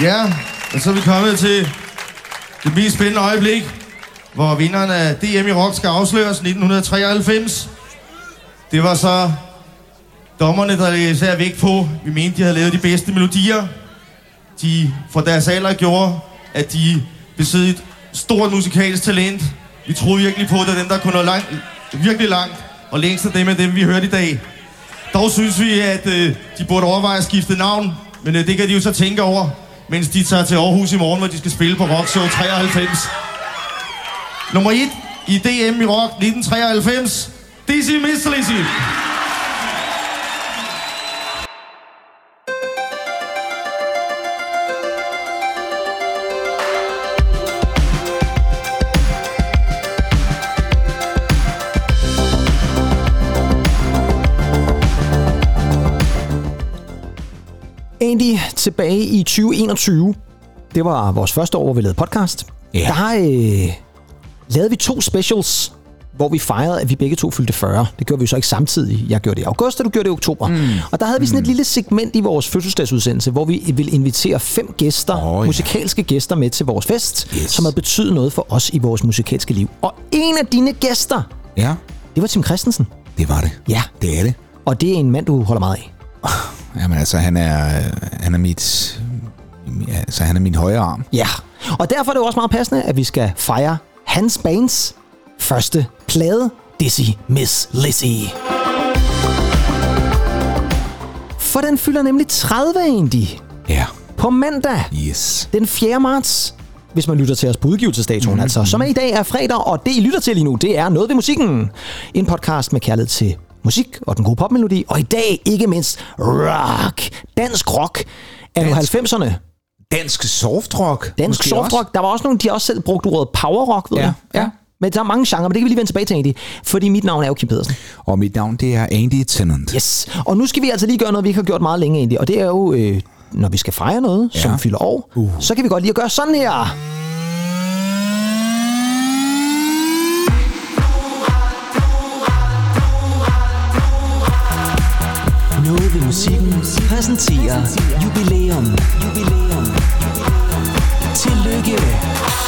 Ja, og så er vi kommet til det mest spændende øjeblik, hvor vinderen af DM i rock skal afsløres 1993. Det var så dommerne, der især vægt på. Vi mente, de havde lavet de bedste melodier. De fra deres alder gjorde, at de besidde et stort musikalsk talent. Vi troede virkelig på, at det er dem, der kunne nå langt, virkelig langt. Og længst af dem af dem, vi hørte i dag. Dog synes vi, at øh, de burde overveje at skifte navn. Men øh, det kan de jo så tænke over, mens de tager til Aarhus i morgen, hvor de skal spille på Rock Show 93. Nummer 1 i DM i Rock 1993. Dizzy Mr. Tilbage i 2021, det var vores første år, hvor vi lavede podcast. Ja. Der øh, lavede vi to specials, hvor vi fejrede, at vi begge to fyldte 40. Det gjorde vi jo så ikke samtidig. Jeg gjorde det i august, og du gjorde det i oktober. Mm. Og der havde vi sådan et lille segment i vores fødselsdagsudsendelse, hvor vi ville invitere fem gæster, oh, ja. musikalske gæster med til vores fest, Yes. som havde betydet noget for os i vores musikalske liv. Og en af dine gæster, Ja, det var Tim Christensen. det var det. Ja, Det er det. og det er en mand, du holder meget af. Jamen altså, han er, han er mit... Ja, altså, han er min højre arm. Ja, og derfor er det jo også meget passende, at vi skal fejre hans bands første plade, Dizzy Miss Lizzy. For den fylder nemlig 30 egentlig Ja. på mandag Yes. den 4. marts. Hvis man lytter til os på udgivelsesdatoen, Mhm. mm-hmm. altså. Som er i dag er fredag, og det I lytter til lige nu, det er Noget ved musikken. En podcast med kærlighed til musik og den gode popmelodi. Og i dag ikke mindst rock. Dansk rock af Dansk. 90'erne. Dansk softrock. Dansk måske softrock. Der var også nogle, de også selv brugt ordet powerrock, ved Ja, jeg. ja. Men der er mange genrer, men det kan vi lige vende tilbage til egentlig. Fordi mit navn er jo Kim Pedersen. Og mit navn, det er Andy Tennant. Yes. Og nu skal vi altså lige gøre noget, vi ikke har gjort meget længe egentlig. Og det er jo, øh, når vi skal fejre noget, ja. Som fylder år, uh. så kan vi godt lige at gøre sådan her. Musikken præsenterer jubilæum. Jubilæum. Tillykke.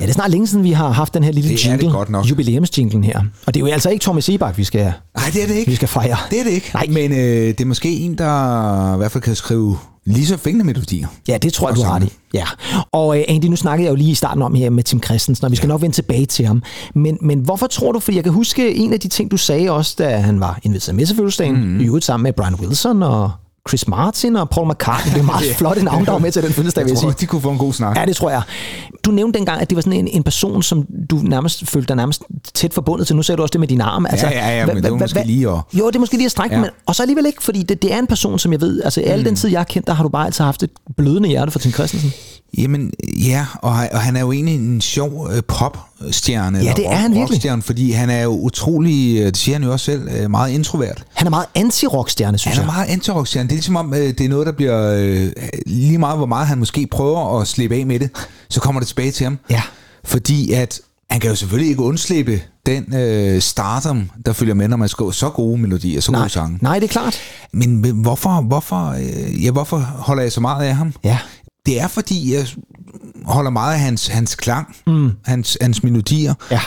Ja, det er snart længe siden, vi har haft den her lille Det det jingle, godt nok. jubilæumsjinglen her. Og det er jo altså ikke Thomas Sebak, vi skal, Nej, det er det ikke. vi skal fejre. Det er det ikke. Nej. Men øh, det er måske en, der i hvert fald kan skrive lige så fængende melodier. Ja, det tror jeg, du har i. Ja. Og øh, Andy, nu snakkede jeg jo lige i starten om her med Tim Christensen, og vi skal ja. nok vende tilbage til ham. Men, men hvorfor tror du, fordi jeg kan huske en af de ting, du sagde også, da han var inviteret med til fødselsdagen, mm. i øvrigt sammen med Brian Wilson og Chris Martin og Paul McCartney. Det er meget flot navn, der var med til den fødselsdag, vil Jeg jeg tror sige. de kunne få en god snak. Ja, det tror jeg. Du nævnte dengang, at det var sådan en, en person, som du nærmest følte dig nærmest tæt forbundet til. Nu sagde du også det med din arm. Altså, ja, ja, hva- men det var hva- måske hva- lige at- Jo, det er måske lige at strække Ja. ja. men Og så alligevel ikke, fordi det, det er en person, som jeg ved, altså al Mm. den tid, jeg har kendt dig, har du bare altid haft et blødende hjerte for Tim Christensen. Jamen, ja, og, og han er jo egentlig en sjov øh, popstjerne. Ja, det er rock- han virkelig. fordi han er jo utrolig, øh, det siger han jo også selv, øh, meget introvert. Han er meget anti-rockstjerne, synes Han er jeg. meget anti-rockstjerne. Det er ligesom om, øh, det er noget, der bliver... Øh, lige meget, hvor meget han måske prøver at slippe af med det, så kommer det tilbage til ham. Ja. Fordi at han kan jo selvfølgelig ikke undslippe den øh, stardom, der følger med, når man skriver så gode melodier, så Nej, gode sange. nej, det er klart. Men men hvorfor, hvorfor, øh, ja, hvorfor holder jeg så meget af ham? Ja. Det er, fordi jeg holder meget af hans, hans klang, mm. hans, hans melodier. Ja.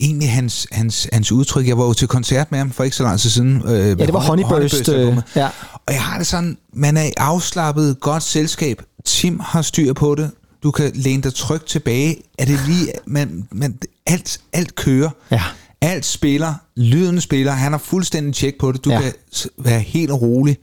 Egentlig hans, hans, hans udtryk. Jeg var jo til koncert med ham for ikke så lang tid siden. Øh, Ja, det var Honeyburst. Øh, ja. Og jeg har det sådan, man er i afslappet, godt selskab. Tim har styr på det. Du kan læne dig trygt tilbage. Er det lige, man, man, alt, alt kører. Ja. Alt spiller. Lyden spiller. Han har fuldstændig tjek på det. Du Ja. kan være helt rolig.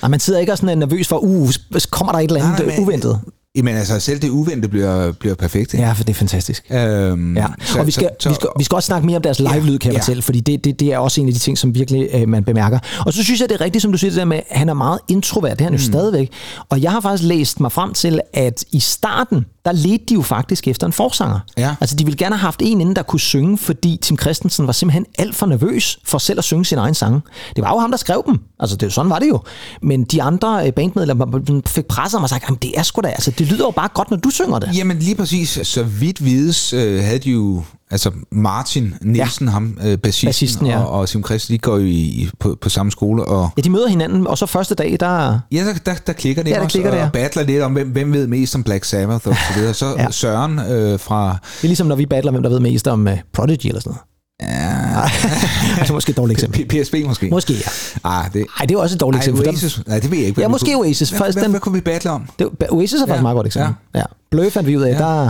Og man sidder ikke og sådan er nervøs for, uh, kommer der et eller andet Nej, nej, uventet? Jamen altså, selv det uventede bliver, bliver perfekt. Ikke? Ja, for det er fantastisk. Øhm, Ja, og vi skal, vi, skal, vi skal også snakke mere om deres live-lyd, kan jeg Ja. fortælle, fordi det, det, det er også en af de ting, som virkelig øh, man bemærker. Og så synes jeg, det er rigtigt, som du siger, det der med, at han er meget introvert, det er han jo Mm. stadigvæk. Og jeg har faktisk læst mig frem til, at i starten, der ledte de jo faktisk efter en forsanger. Ja. Altså, de ville gerne have haft en inden, der kunne synge, fordi Tim Christensen var simpelthen alt for nervøs for selv at synge sin egen sang. Det var jo ham, der skrev dem. Altså, det, sådan var det jo. Men de andre øh, bandmedlemmer fik presset mig og sagt, "Jamen, det er sgu da, altså, det lyder jo bare godt, når du synger det. Jamen lige præcis, så vidt vides øh, havde de jo altså Martin Nielsen, ja. ham, øh, bassisten, Bassisten, ja. og, og Tim Christ, de går jo i, i, på, på samme skole, og Ja, de møder hinanden, og så første dag, der... ja, der, der, der klikker det Ja, der også, klikker det, og, ja. og battler lidt om, hvem, hvem ved mest om Black Sabbath og så videre. Så Ja. Søren øh, fra... Det er ligesom, når vi battler, hvem der ved mest om uh, Prodigy eller sådan noget. Ja, altså måske et dårligt eksempel. P- PSP måske? Måske, ja. Ah, det, Ej, det er også et dårligt ej, eksempel. for Oasis, nej, det ved jeg ikke. Ja, måske Oasis. Hvad, den- hvad kunne vi battle om? Det, Oasis er faktisk Ja. et meget godt eksempel. Ja. ja. Blø fandt vi ud af, Ja. der,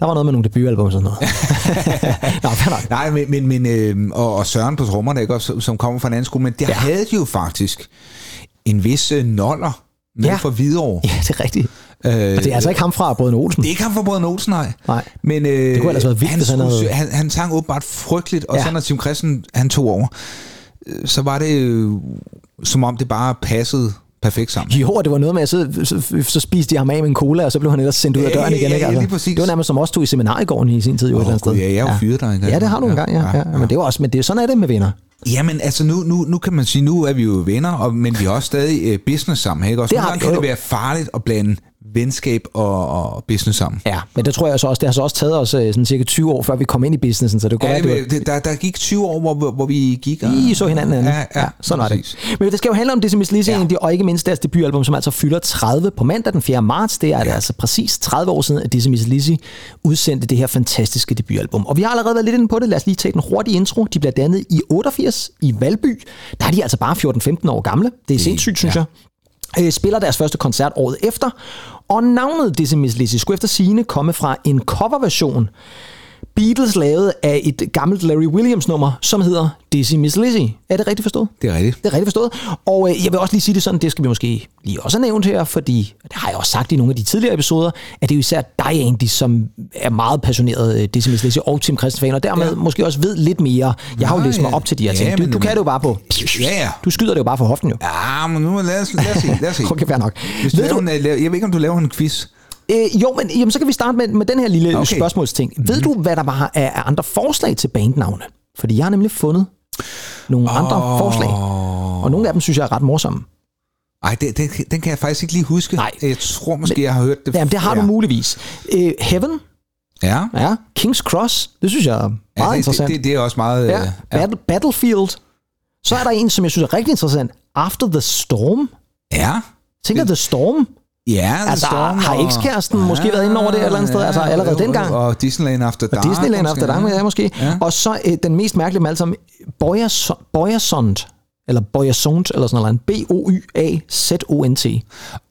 der var noget med nogle debutalbum og sådan noget. Nå, nok. Nej, men, men, men øh, og, og Søren på trommerne, ikke, også, som, kommer fra en anden skole, men der Ja. havde de jo faktisk en vis øh, noller med ja. fra Hvidovre. Ja, det er rigtigt. Øh, Og det er altså ikke ham fra Brødrene Olsen. det er ikke ham fra Brødren Olsen, nej. Nej. Men, øh, Det kunne ellers være vildt, han, han havde- han, han sang åbenbart frygteligt, og Ja. ja. så når Tim Christen han tog over, øh, så var det øh, som om det bare passede perfekt sammen. Jo, det var noget med, at så, så, så spiste de ham af med en cola, og så blev han ellers sendt ud af Ja, døren ja, igen. ja, ikke? Altså, ja, lige præcis. Det var nærmest som os to i seminargården i sin tid, jo et Åh, eller andet sted. Ja, jeg er jo fyret der engang. Ja, det har du Ja, engang, ja. ja, ja, ja. Men det er jo også, men det er, sådan er det med venner. Jamen, altså nu, nu, nu kan man sige, nu er vi jo venner, og, men vi har også stadig øh, business sammen, ikke? Også Det nogle har gange vi, kan jo, det være farligt at blande venskab og, og business sammen. Ja, men det tror jeg så også, det har så også taget os øh, sådan cirka 20 år, før vi kom ind i businessen, så det kunne Ja, være, det var, der, der gik 20 år, hvor, hvor, vi gik og... I så hinanden anden. Ja, ja, sådan var det. Men det skal jo handle om Dizzy Miss Lizzy, Ja. ja. og ikke mindst deres debutalbum, som altså fylder 30 på mandag den 4. marts. Det er ja. altså præcis 30 år siden, at Dizzy Miss Lizzy udsendte det her fantastiske debutalbum. Og vi har allerede været lidt inde på det. Lad os lige tage den hurtige intro. De bliver dannet i 88 i Valby. Der er de altså bare 14-15 år gamle. Det er sindssygt, synes ja. jeg Øh, spiller deres første koncert året efter. Og navnet Dizzy Miss Lizzy skulle efter sigende komme fra en coverversion, Beatles lavede af et gammelt Larry Williams nummer, som hedder Dizzy Miss Lizzy. Er det rigtigt forstået? Det er rigtigt. Det er rigtigt forstået. Og øh, jeg vil også lige sige det sådan, det skal vi måske lige også have nævnt her, fordi det har jeg også sagt i nogle af de tidligere episoder, at det er jo især dig, Andy, som er meget passioneret øh, Dizzy Miss Lizzy og Tim Christen fan, og dermed ja. måske også ved lidt mere. Jeg har jo læst mig op til de her Ja, ting. Du, men- du kan det jo bare på... Ja, ja. Du skyder det jo bare for hoften jo. Ja, men nu lad os, lad os se. Lad os se. Okay, fair nok. Hvis du Ved laver du, en, øh, jeg ved ikke, om du laver en quiz. Øh, jo, men jamen, så kan vi starte med, med den her lille okay. Spørgsmålsting. Mm-hmm. Ved du, hvad der var af, andre forslag til bandnavne? Fordi jeg har nemlig fundet nogle oh. andre forslag, og nogle af dem synes jeg er ret morsomme. Ej, det, det, den kan jeg faktisk ikke lige huske. Nej. Jeg tror måske, jeg har hørt det. Jamen, det har ja. du muligvis. Øh, Heaven, Ja. ja. King's Cross, det synes jeg er meget ja det, interessant. Det, det, det er også meget... ja. øh, Battle, Battlefield. Så er der en, som jeg synes er rigtig interessant. After the Storm. Ja. Tænker The Storm? Ja, Altså, Storm har og- ekskæresten måske været inde over det et eller andet sted? Altså, allerede jo, dengang? Og Disneyland After Dark. Og Disneyland måske, After Dark, ja, måske. Ja. Og så øh, den mest mærkelige med alle sammen, eller Boyasont, eller sådan noget. B-O-Y-A-Z-O-N-T.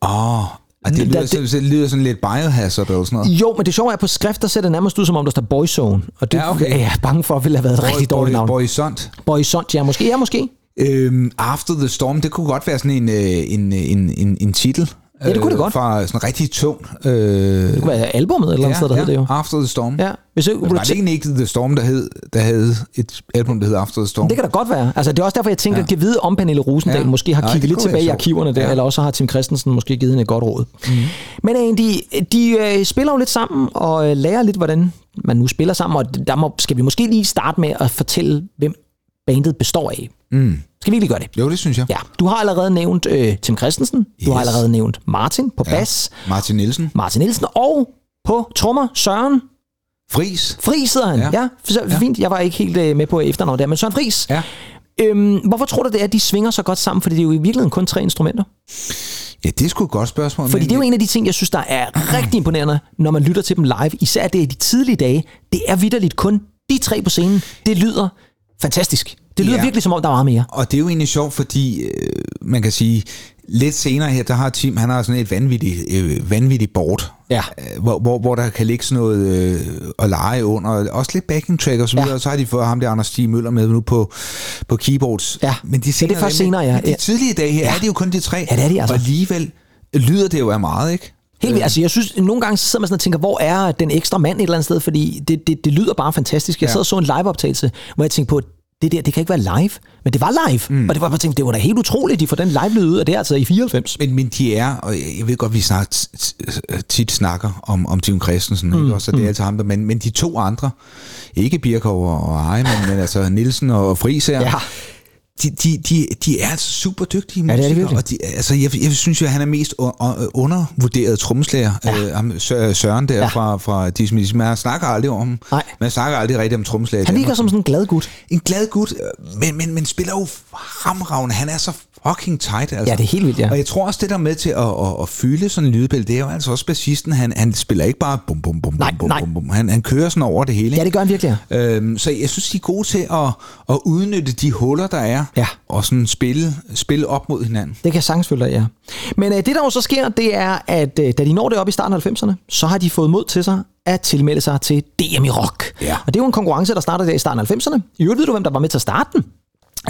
Åh, og det Der- lyder, det- det, det lyder sådan lidt biohazard eller sådan noget. Jo, men det sjove er, at på skrift, der ser det nærmest ud, som om der står Boyzone. Og det Ja, okay. er jeg bange for, ville have været et rigtig dårligt navn. Boyzont. Boyasont, ja, måske. Ja, måske. Øhm, After the Storm, det kunne godt være sådan en, øh, en, en, en, en titel. Ja, det kunne det godt. Fra sådan rigtig tung. Øh, Det kunne være albumet et eller andet sted, der hed det jo. After the Storm. Ja. Hvis Men var det egentlig ikke The Storm, der hed, der havde et album, der hed After the Storm? det kan da godt være. Altså, det er også derfor, jeg tænker, Ja. at vide om Pernille Rosendal Ja. måske har Ja, kigget lidt tilbage i arkiverne der, Ja. eller også har Tim Christensen måske givet hende et godt råd. Mhm. Mm. Men øh, de, de øh, spiller jo lidt sammen og øh, lærer lidt, hvordan man nu spiller sammen, og der må, skal vi måske lige starte med at fortælle, hvem bandet består af. Mm. Skal vi lige gøre det? Jo, det synes jeg. Ja, du har allerede nævnt øh, Tim Christensen, yes. du har allerede nævnt Martin på Ja. bas, Martin Nielsen. Martin Nielsen, og på trommer Søren Fris. Fris hedder han. Ja, Ja. ja så, ja. fint. Jeg var ikke helt øh, med på efternavnet der, men Søren Fris. Ja. Øhm, hvorfor tror du det er, at de svinger så godt sammen? Fordi det er jo i virkeligheden kun tre instrumenter. Ja, det er sgu et godt spørgsmål. Fordi men- det er jo en af de ting, jeg synes, der er rigtig imponerende, når man lytter til dem live. Især det i de tidlige dage. Det er vidderligt kun de tre på scenen. Det lyder fantastisk. Det lyder Ja. virkelig som om, der er meget mere. Og det er jo egentlig sjovt, fordi øh, man kan sige, lidt senere her, der har Tim, han har sådan et vanvittigt, øh, vanvittigt board, Ja. øh, hvor, hvor, hvor der kan ligge sådan noget øh, at lege under, også lidt backing track og så videre, Ja. og så har de fået ham der, Anders Stig Møller, med nu på, på keyboards. Ja. Men de det er først senere, ja. Men de Ja. tidlige dage her, er det jo kun de tre, Ja, det er de altså. og alligevel lyder det jo af meget, ikke? Helt vildt. Altså, jeg synes, nogle gange så sidder man sådan og tænker, hvor er den ekstra mand et eller andet sted? Fordi det, det, det lyder bare fantastisk. Jeg Ja. sad og så en liveoptagelse, hvor jeg tænkte på, det der, det kan ikke være live. Men det var live. Mm. Og det var bare tænkt, det var da helt utroligt, de får den live lyd ud af det, altså i 94. Men, men de er, og jeg ved godt, vi snart tit snakker om, om Tim Christensen, mm, ikke? også, og det er altså ham der, men, men de to andre, ikke Birkov og Eje, men, men altså Nielsen og Friis her, Ja. De, de, de, de er altså super dygtige Ja, det er musikere, virkelig. og de, altså, jeg, jeg synes jo, at han er mest undervurderet trommeslager, ja. øh, Søren der Ja. fra, fra Disney. Man snakker aldrig om ham. Nej. Man snakker aldrig rigtigt om trommeslager. Han Danmark. som sådan en glad gut. en glad gut, øh, men, men, men spiller jo fremragende. Han er så fucking tight. Altså. Ja, det er helt vildt, ja. Og jeg tror også, det der med til at, at, at fylde sådan en lydbillede, det er jo altså også bassisten. Han, han spiller ikke bare bum, bum, bum, Nej, bum, bum, nej. bum, bum. Han, han kører sådan over det hele. Ja, det gør han virkelig. ja. Øhm, så jeg synes, de er gode til at, at udnytte de huller, der er, Ja. og sådan spille, spille op mod hinanden. Det kan jeg sagtens følge dig, ja. Men øh, det, der jo så sker, det er, at øh, da de når det op i starten af 90'erne, så har de fået mod til sig at tilmelde sig til DM i rock. Ja. Og det er jo en konkurrence, der startede der i starten af 90'erne. I øvrigt ved du, hvem der var med til at starte den?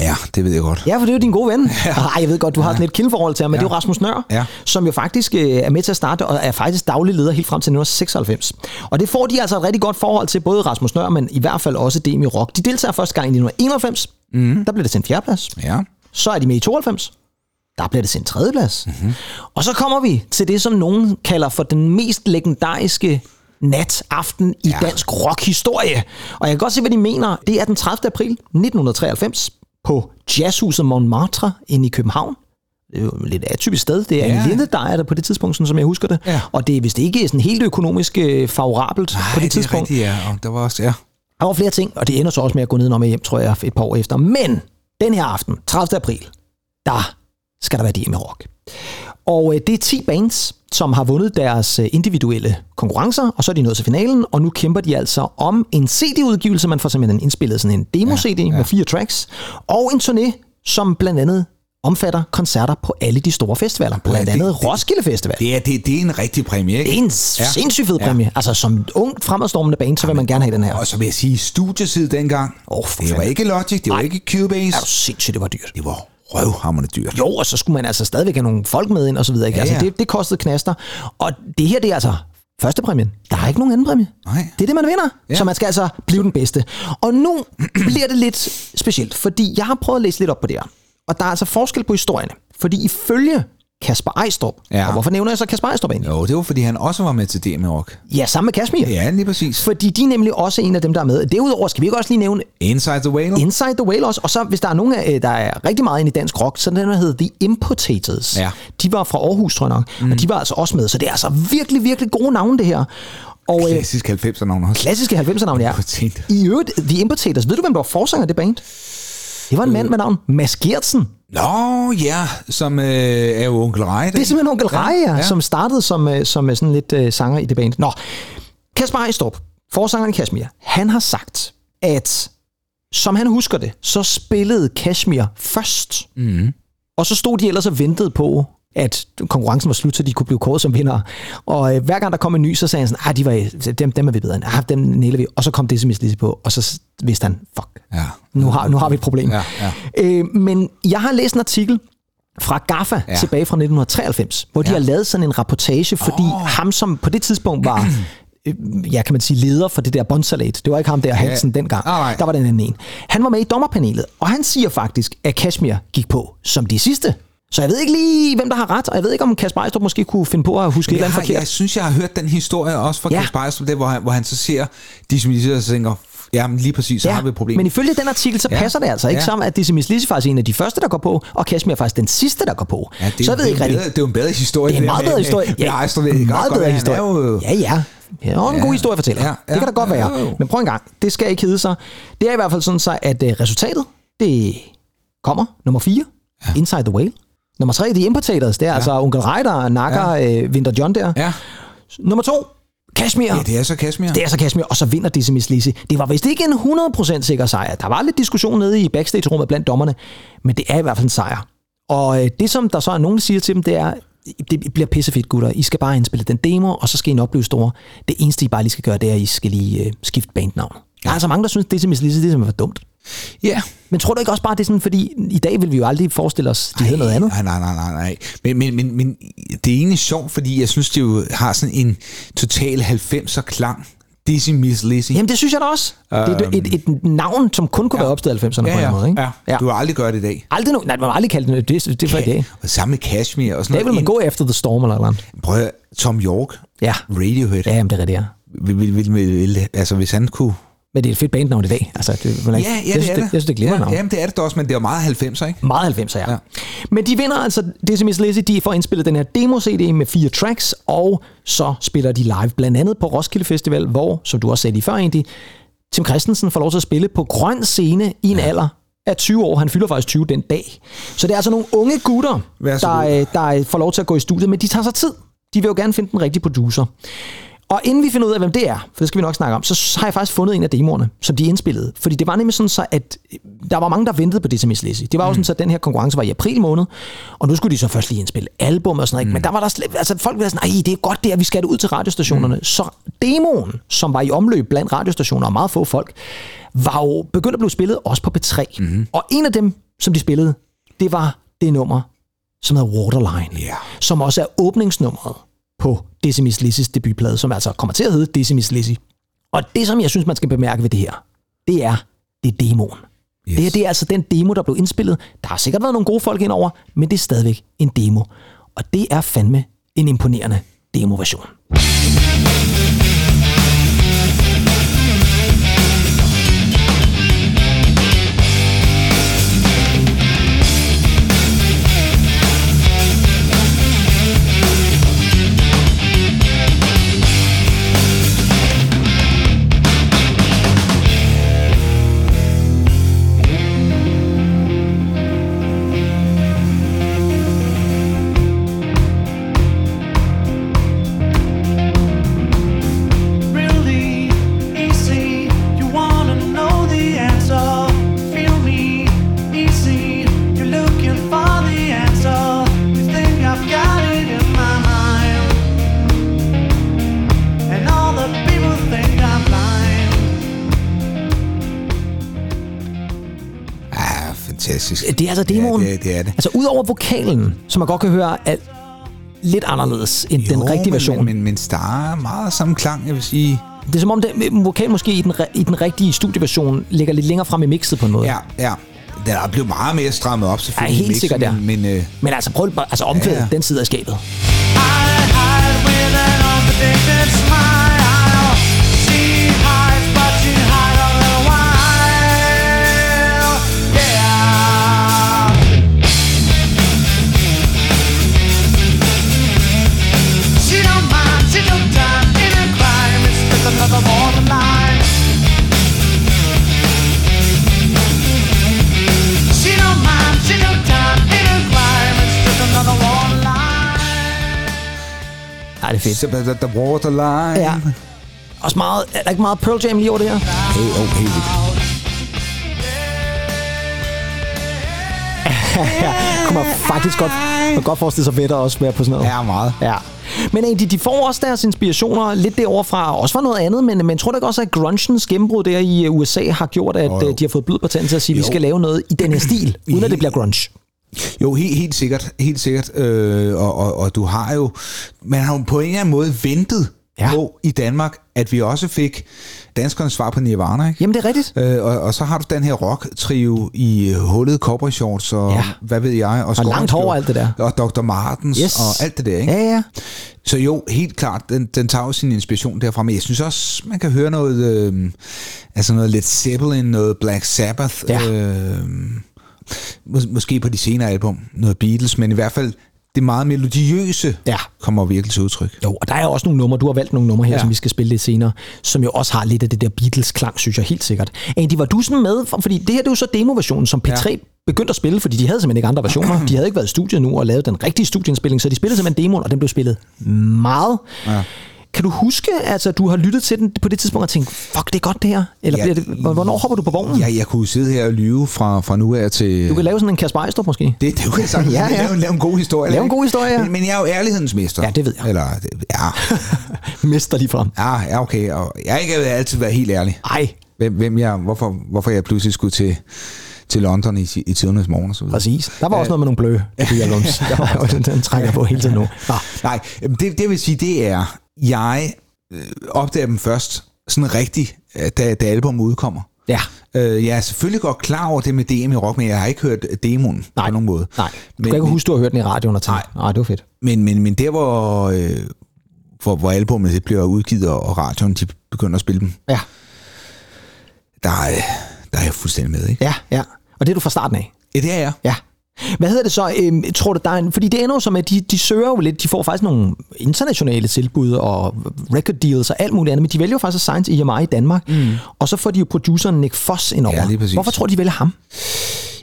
Ja, det ved jeg godt. Ja, for det er jo din gode ven. Ja. Ej, jeg ved godt, du har sådan et kildeforhold til ham, men ja. det er jo Rasmus Nør, Ja. som jo faktisk øh, er med til at starte, og er faktisk daglig leder helt frem til 1996. Og det får de altså et rigtig godt forhold til, både Rasmus Nør, men i hvert fald også DM i rock. De deltager første gang i 1991. Mm. Der blev det til en fjerdeplads. Ja. Så er de med i 92. Der bliver det til en tredjeplads. Mm-hmm. Og så kommer vi til det, som nogen kalder for den mest legendariske nat, aften i ja. Ja. dansk rockhistorie. Og jeg kan godt se, hvad de mener. Det er den 30. april 1993 på Jazzhuset Montmartre inde i København. Det er jo et lidt atypisk sted. Det er ja. En lindedejer der på det tidspunkt, sådan som jeg husker det. Ja. Og det er vist ikke sådan helt økonomisk øh, favorabelt Nej, på det, det er tidspunkt. rigtigt, ja. Og der var også, ja. Der var flere ting, og det ender så også med at gå ned og med hjem, tror jeg, et par år efter. Men den her aften, 30. april, der skal der være DM i rock. Og øh, det er 10 bands, som har vundet deres øh, individuelle konkurrencer, og så er de nået til finalen, og nu kæmper de altså om en CD-udgivelse. Man får simpelthen indspillet sådan en demo-CD ja, ja. med fire tracks, og en turné, som blandt andet omfatter koncerter på alle de store festivaler, blandt det- andet det- Roskilde Festival. Det er, det, det er en rigtig præmie, ikke? Det er en sindssygt fed præmie. Altså som ung fremadstormende band, så vil man gerne have den her. Og så vil jeg sige, studietid dengang, for det var fanden. ikke Logic, det var Nej. ikke Cubase, du sindssygt, det var dyrt. det var røvhammerende dyrt. Jo, og så skulle man altså stadigvæk have nogle folk med ind og så videre. Ikke? Ja, Altså, ja. det, det kostede knaster. Og det her, det er altså første præmien. Der er ikke nogen anden præmie. Nej. Det er det, man vinder. Ja. Så man skal altså blive den bedste. Og nu bliver det lidt specielt, fordi jeg har prøvet at læse lidt op på det her. Og der er altså forskel på historierne. Fordi ifølge Kasper Ejstrup, Ja. og hvorfor nævner jeg så Kasper Ejstrup egentlig? Jo, det var fordi han også var med til DM Rock. Ja, sammen med Kashmir. Ja, lige præcis. Fordi de er nemlig også en af dem, der er med. Derudover skal vi ikke også lige nævne Inside the Whale. Inside the Whale også. Og så hvis der er nogen, af, øh, der er rigtig meget inde i dansk rock, så den der hedder The Impotators. Ja. De var fra Aarhus, tror jeg nok. Mm. Og de var altså også med. Så det er altså virkelig, virkelig gode navne, det her. Og øh, Klassisk 90'er navn også. klassiske 90'er navn, ja. I øvrigt, The Impotators. Ved du, hvem der var forsanger af det band? Det var en mand med navn Mads Gertsen. Nå, ja, som øh, er jo onkel Rej. Det er simpelthen onkel Reje, ja, som startede som, øh, som øh, sådan lidt øh, sanger i det band. Nå, Kasper Ejstrup, forsangeren i Kashmir, han har sagt, at som han husker det, så spillede Kashmir først. Mm. Og så stod de ellers og ventede på, at konkurrencen var slut, så de kunne blive kåret som vinder. Og øh, hver gang der kom en ny, så sagde han sådan, ah, de var, dem, dem er vi bedre end. Ah, dem næler vi. Og så kom det sms lige på, og så vidste han, fuck, Ja. nu har, nu har vi et problem. Ja, ja. Øh, men jeg har læst en artikel fra GAFFA ja. Ja. tilbage fra 1993, hvor de Ja. har lavet sådan en rapportage, fordi oh. ham, som på det tidspunkt var, øh, ja, kan man sige, leder for det der bondsalat, det var ikke ham der Hansen dengang, Ah, nej. der var den anden en. Han var med i dommerpanelet, og han siger faktisk, at Kashmir gik på som de sidste. Så jeg ved ikke lige, hvem der har ret, og jeg ved ikke, om Kasper Ejstrup måske kunne finde på at huske et eller Jeg, andet har, forkert. jeg synes, jeg har hørt den historie også fra Ja. ja. Kasper Ejstrup, der, hvor han, hvor han så ser de som og tænker, ja, men lige præcis, så har vi et problem. men ifølge den artikel, så Ja. passer det altså ikke Ja. sammen, at Dizzy Miss Lizzy faktisk er en af de første, der går på, og Kashmir er faktisk den sidste, der går på. ja, det, er så jeg ved det, ikke er jo rigtig. bedre, det er jo en bedre historie. Det er en meget bedre historie. med- med Ejstrup, det kan godt meget bedre historie. er jo- Ja, ja. Ja, og en Ja. god historie fortæller. Ja, det ja, kan da godt ja, være. jo. Men prøv en gang. Det skal ikke hedde sig. Det er i hvert fald sådan så, at uh, resultatet, det kommer. Nummer 4, ja. Inside the Whale. Nummer 3, The Importators. Det er ja. altså Onkel Rej, der nakker ja. uh, Winter John der. Ja, Nummer 2, Kashmir. ja, det er så Kashmir. Det er så Kashmir, og så vinder Dizzy Miss Lizzy. Det var vist ikke en 100% sikker sejr. Der var lidt diskussion nede i backstage-rummet blandt dommerne, men det er i hvert fald en sejr. Og øh, det, som der så er nogen, der siger til dem, det er, det bliver pissefedt, gutter. I skal bare indspille den demo, og så skal I nok blive store. Det eneste, I bare lige skal gøre, det er, at I skal lige øh, skifte bandnavn. Ja. Der er altså mange, der synes, Dizzy Miss Lizzy, det er simpelthen for dumt. Ja. Men tror du ikke også bare, det er sådan, fordi i dag vil vi jo aldrig forestille os, de hedder noget andet? Nej, nej, nej, nej, nej. Men, men, men, men det er egentlig sjovt, fordi jeg synes, det jo har sådan en total 90'er klang. Dizzy Miss Lizzy. Jamen, det synes jeg da også. Det er et, et, et navn, som kun kunne ja. være opstået i 90'erne på ja, en ja, måde. Ikke? ja. ja. Du har aldrig gjort det i dag. Aldrig nu, nej, man har aldrig kaldt det, det, det for i dag. Og sammen med Kashmir og sådan I dag vil man noget. gå efter The Storm eller noget. En- Prøv Tom York, Ja. Radiohead. Ja, jamen, det er rigtigt, ja. Vil, vil, vil, vil, altså, hvis han kunne Men det er et fedt bandnavn i dag. Altså, det, man, Ja, ja, jeg det synes, er det. Jeg synes, det er glimrende ja, navn. Jamen, det er det også, men det er meget 90'er, ikke? Meget 90'er, ja. Ja. Men de vinder altså, Decimus Lizzy, de får indspillet den her demo-CD med fire tracks, og så spiller de live, blandt andet på Roskilde Festival, hvor, som du også sagde lige før egentlig, Tim Christensen får lov til at spille på grøn scene i en ja. alder af 20 år. Han fylder faktisk 20 den dag. Så det er altså nogle unge gutter, der, øh, der får lov til at gå i studiet, men de tager sig tid. De vil jo gerne finde den rigtige producer. Og inden vi finder ud af, hvem det er, for det skal vi nok snakke om, så har jeg faktisk fundet en af demoerne, som de indspillede. Fordi det var nemlig sådan så, at øh, der var mange, der ventede på Decimus Lizzy. Det var jo sådan så, at den her konkurrence var i april måned, og nu skulle de så først lige indspille album og sådan noget. Mm. Men der var der slet, altså folk var sådan, nej, det er godt det, at vi skal det ud til radiostationerne. Mm. Så demoen, som var i omløb blandt radiostationer og meget få folk, var jo begyndt at blive spillet også på P3. Mm. Og en af dem, som de spillede, det var det nummer, som hedder Waterline, Ja. som også er åbningsnummeret på Decimus Lizzys debutplade, som altså kommer til at hedde Decimus Lizzy. Og det, som jeg synes, man skal bemærke ved det her, det er, det er demoen. Yes. Det her det er altså den demo, der blev indspillet. Der har sikkert været nogle gode folk indover, men det er stadigvæk en demo. Og det er fandme en imponerende demoversion. really Det er altså demoen. Ja, det, det er det. Altså udover vokalen, som man godt kan høre, er lidt anderledes end jo, den rigtige version. Men, men, men der er meget samme klang, jeg vil sige. Det er som om, den vokal måske i den, i den rigtige studieversion ligger lidt længere frem i mixet på en måde. Ja, ja. Den er blevet meget mere strammet op, selvfølgelig. Ja, helt i mixen, sikkert, ja. Men, men øh, Men altså prøv altså omkvædet, Ja, ja, den sidder i skabet. I hide det fedt. så the, the waterline. Ja. Også meget, er der ikke meget Pearl Jam lige over det her? Hey, oh, vildt. ja, kunne man faktisk godt, man godt forestille sig Vetter også være på sådan noget. Ja, meget. Ja. Men egentlig, de får også deres inspirationer lidt derovre fra, også fra noget andet, men, men tror du ikke også, at grungens gennembrud der i øh, USA har gjort, at Jo, jo. de har fået blod på tanden til at sige, at vi skal lave noget i den her stil, uden at det bliver grunge? Jo, helt, helt sikkert. Helt sikkert. Øh, og, og, og du har jo... Man har jo på en eller anden måde ventet Ja. på i Danmark, at vi også fik danskernes svar på Nirvana, ikke? Jamen, det er rigtigt. Øh, og, og så har du den her rock-trio i øh, hullet cowboy shorts og Ja. hvad ved jeg. Og, langt hår og alt det der. Og Dr. Martens Yes. og alt det der, ikke? Ja, ja. Så jo, helt klart, den, den tager jo sin inspiration derfra, men jeg synes også, man kan høre noget, øh, altså noget Led Zeppelin, noget Black Sabbath, Ja. øh, mås- måske på de senere album, noget Beatles, men i hvert fald det meget melodiøse Ja. kommer virkelig til udtryk. Jo, og der er også nogle numre, du har valgt nogle numre her, ja. Ja. som vi skal spille lidt senere, som jo også har lidt af det der Beatles-klang, synes jeg helt sikkert. Andy, var du sådan med, for, fordi det her det er jo så demoversionen, som P3 ja. begyndte at spille, fordi de havde simpelthen ikke andre versioner. De havde ikke været i studiet nu og lavet den rigtige studieindspilling, så de spillede simpelthen demoen, og den blev spillet meget. Ja. Kan du huske, altså, du har lyttet til den på det tidspunkt og tænkt, fuck, det er godt det her? Eller Ja. det, hvornår hopper du på vognen? Ja, jeg kunne sidde her og lyve fra, fra nu af til... Du kan lave sådan en Kasper Ejstrup måske. det, det kunne jeg sagtens. Ja, ja. Lave, lave en god historie. Lave en god historie, ja. Men, men jeg er jo ærlighedens mester. Ja, det ved jeg. Eller, ja, Mister lige frem. ja, ja, okay. Og jeg ikke altid været helt ærlig. Ej, Hvem, hvem jeg, hvorfor, hvorfor jeg pludselig skulle til, til London i, i tidernes morgen og så videre. præcis. Der var også noget med nogle blø debutalbums. Der var, den, den trækker jeg på hele tiden nu. Nå. Nej, det, det vil sige, det er, jeg øh, opdager dem først sådan rigtigt, øh, da, da albumet udkommer. Ja, Øh, jeg er selvfølgelig godt klar over det med DM i rock, men jeg har ikke hørt demoen Nej. på nogen måde. nej. Du Men- kan ikke huske, du har hørt den i radioen og tænkt, nej, nej det var fedt. Men, men, men der, hvor, øh, hvor, hvor albumet det bliver udgivet, og, radioen de begynder at spille dem, Ja. der, er, der er jeg fuldstændig med, ikke? Ja, ja. Og det er du fra starten af. Ja, det er jeg. Ja. Hvad hedder det så? Øhm, tror du, der er en, fordi det ender jo som, at de, de søger jo lidt, de får faktisk nogle internationale tilbud og record deals og alt muligt andet, men de vælger jo faktisk til EMI i Danmark, mm. og så får de jo produceren Nick Foss ind over. Ja. Hvorfor tror de vælger ham?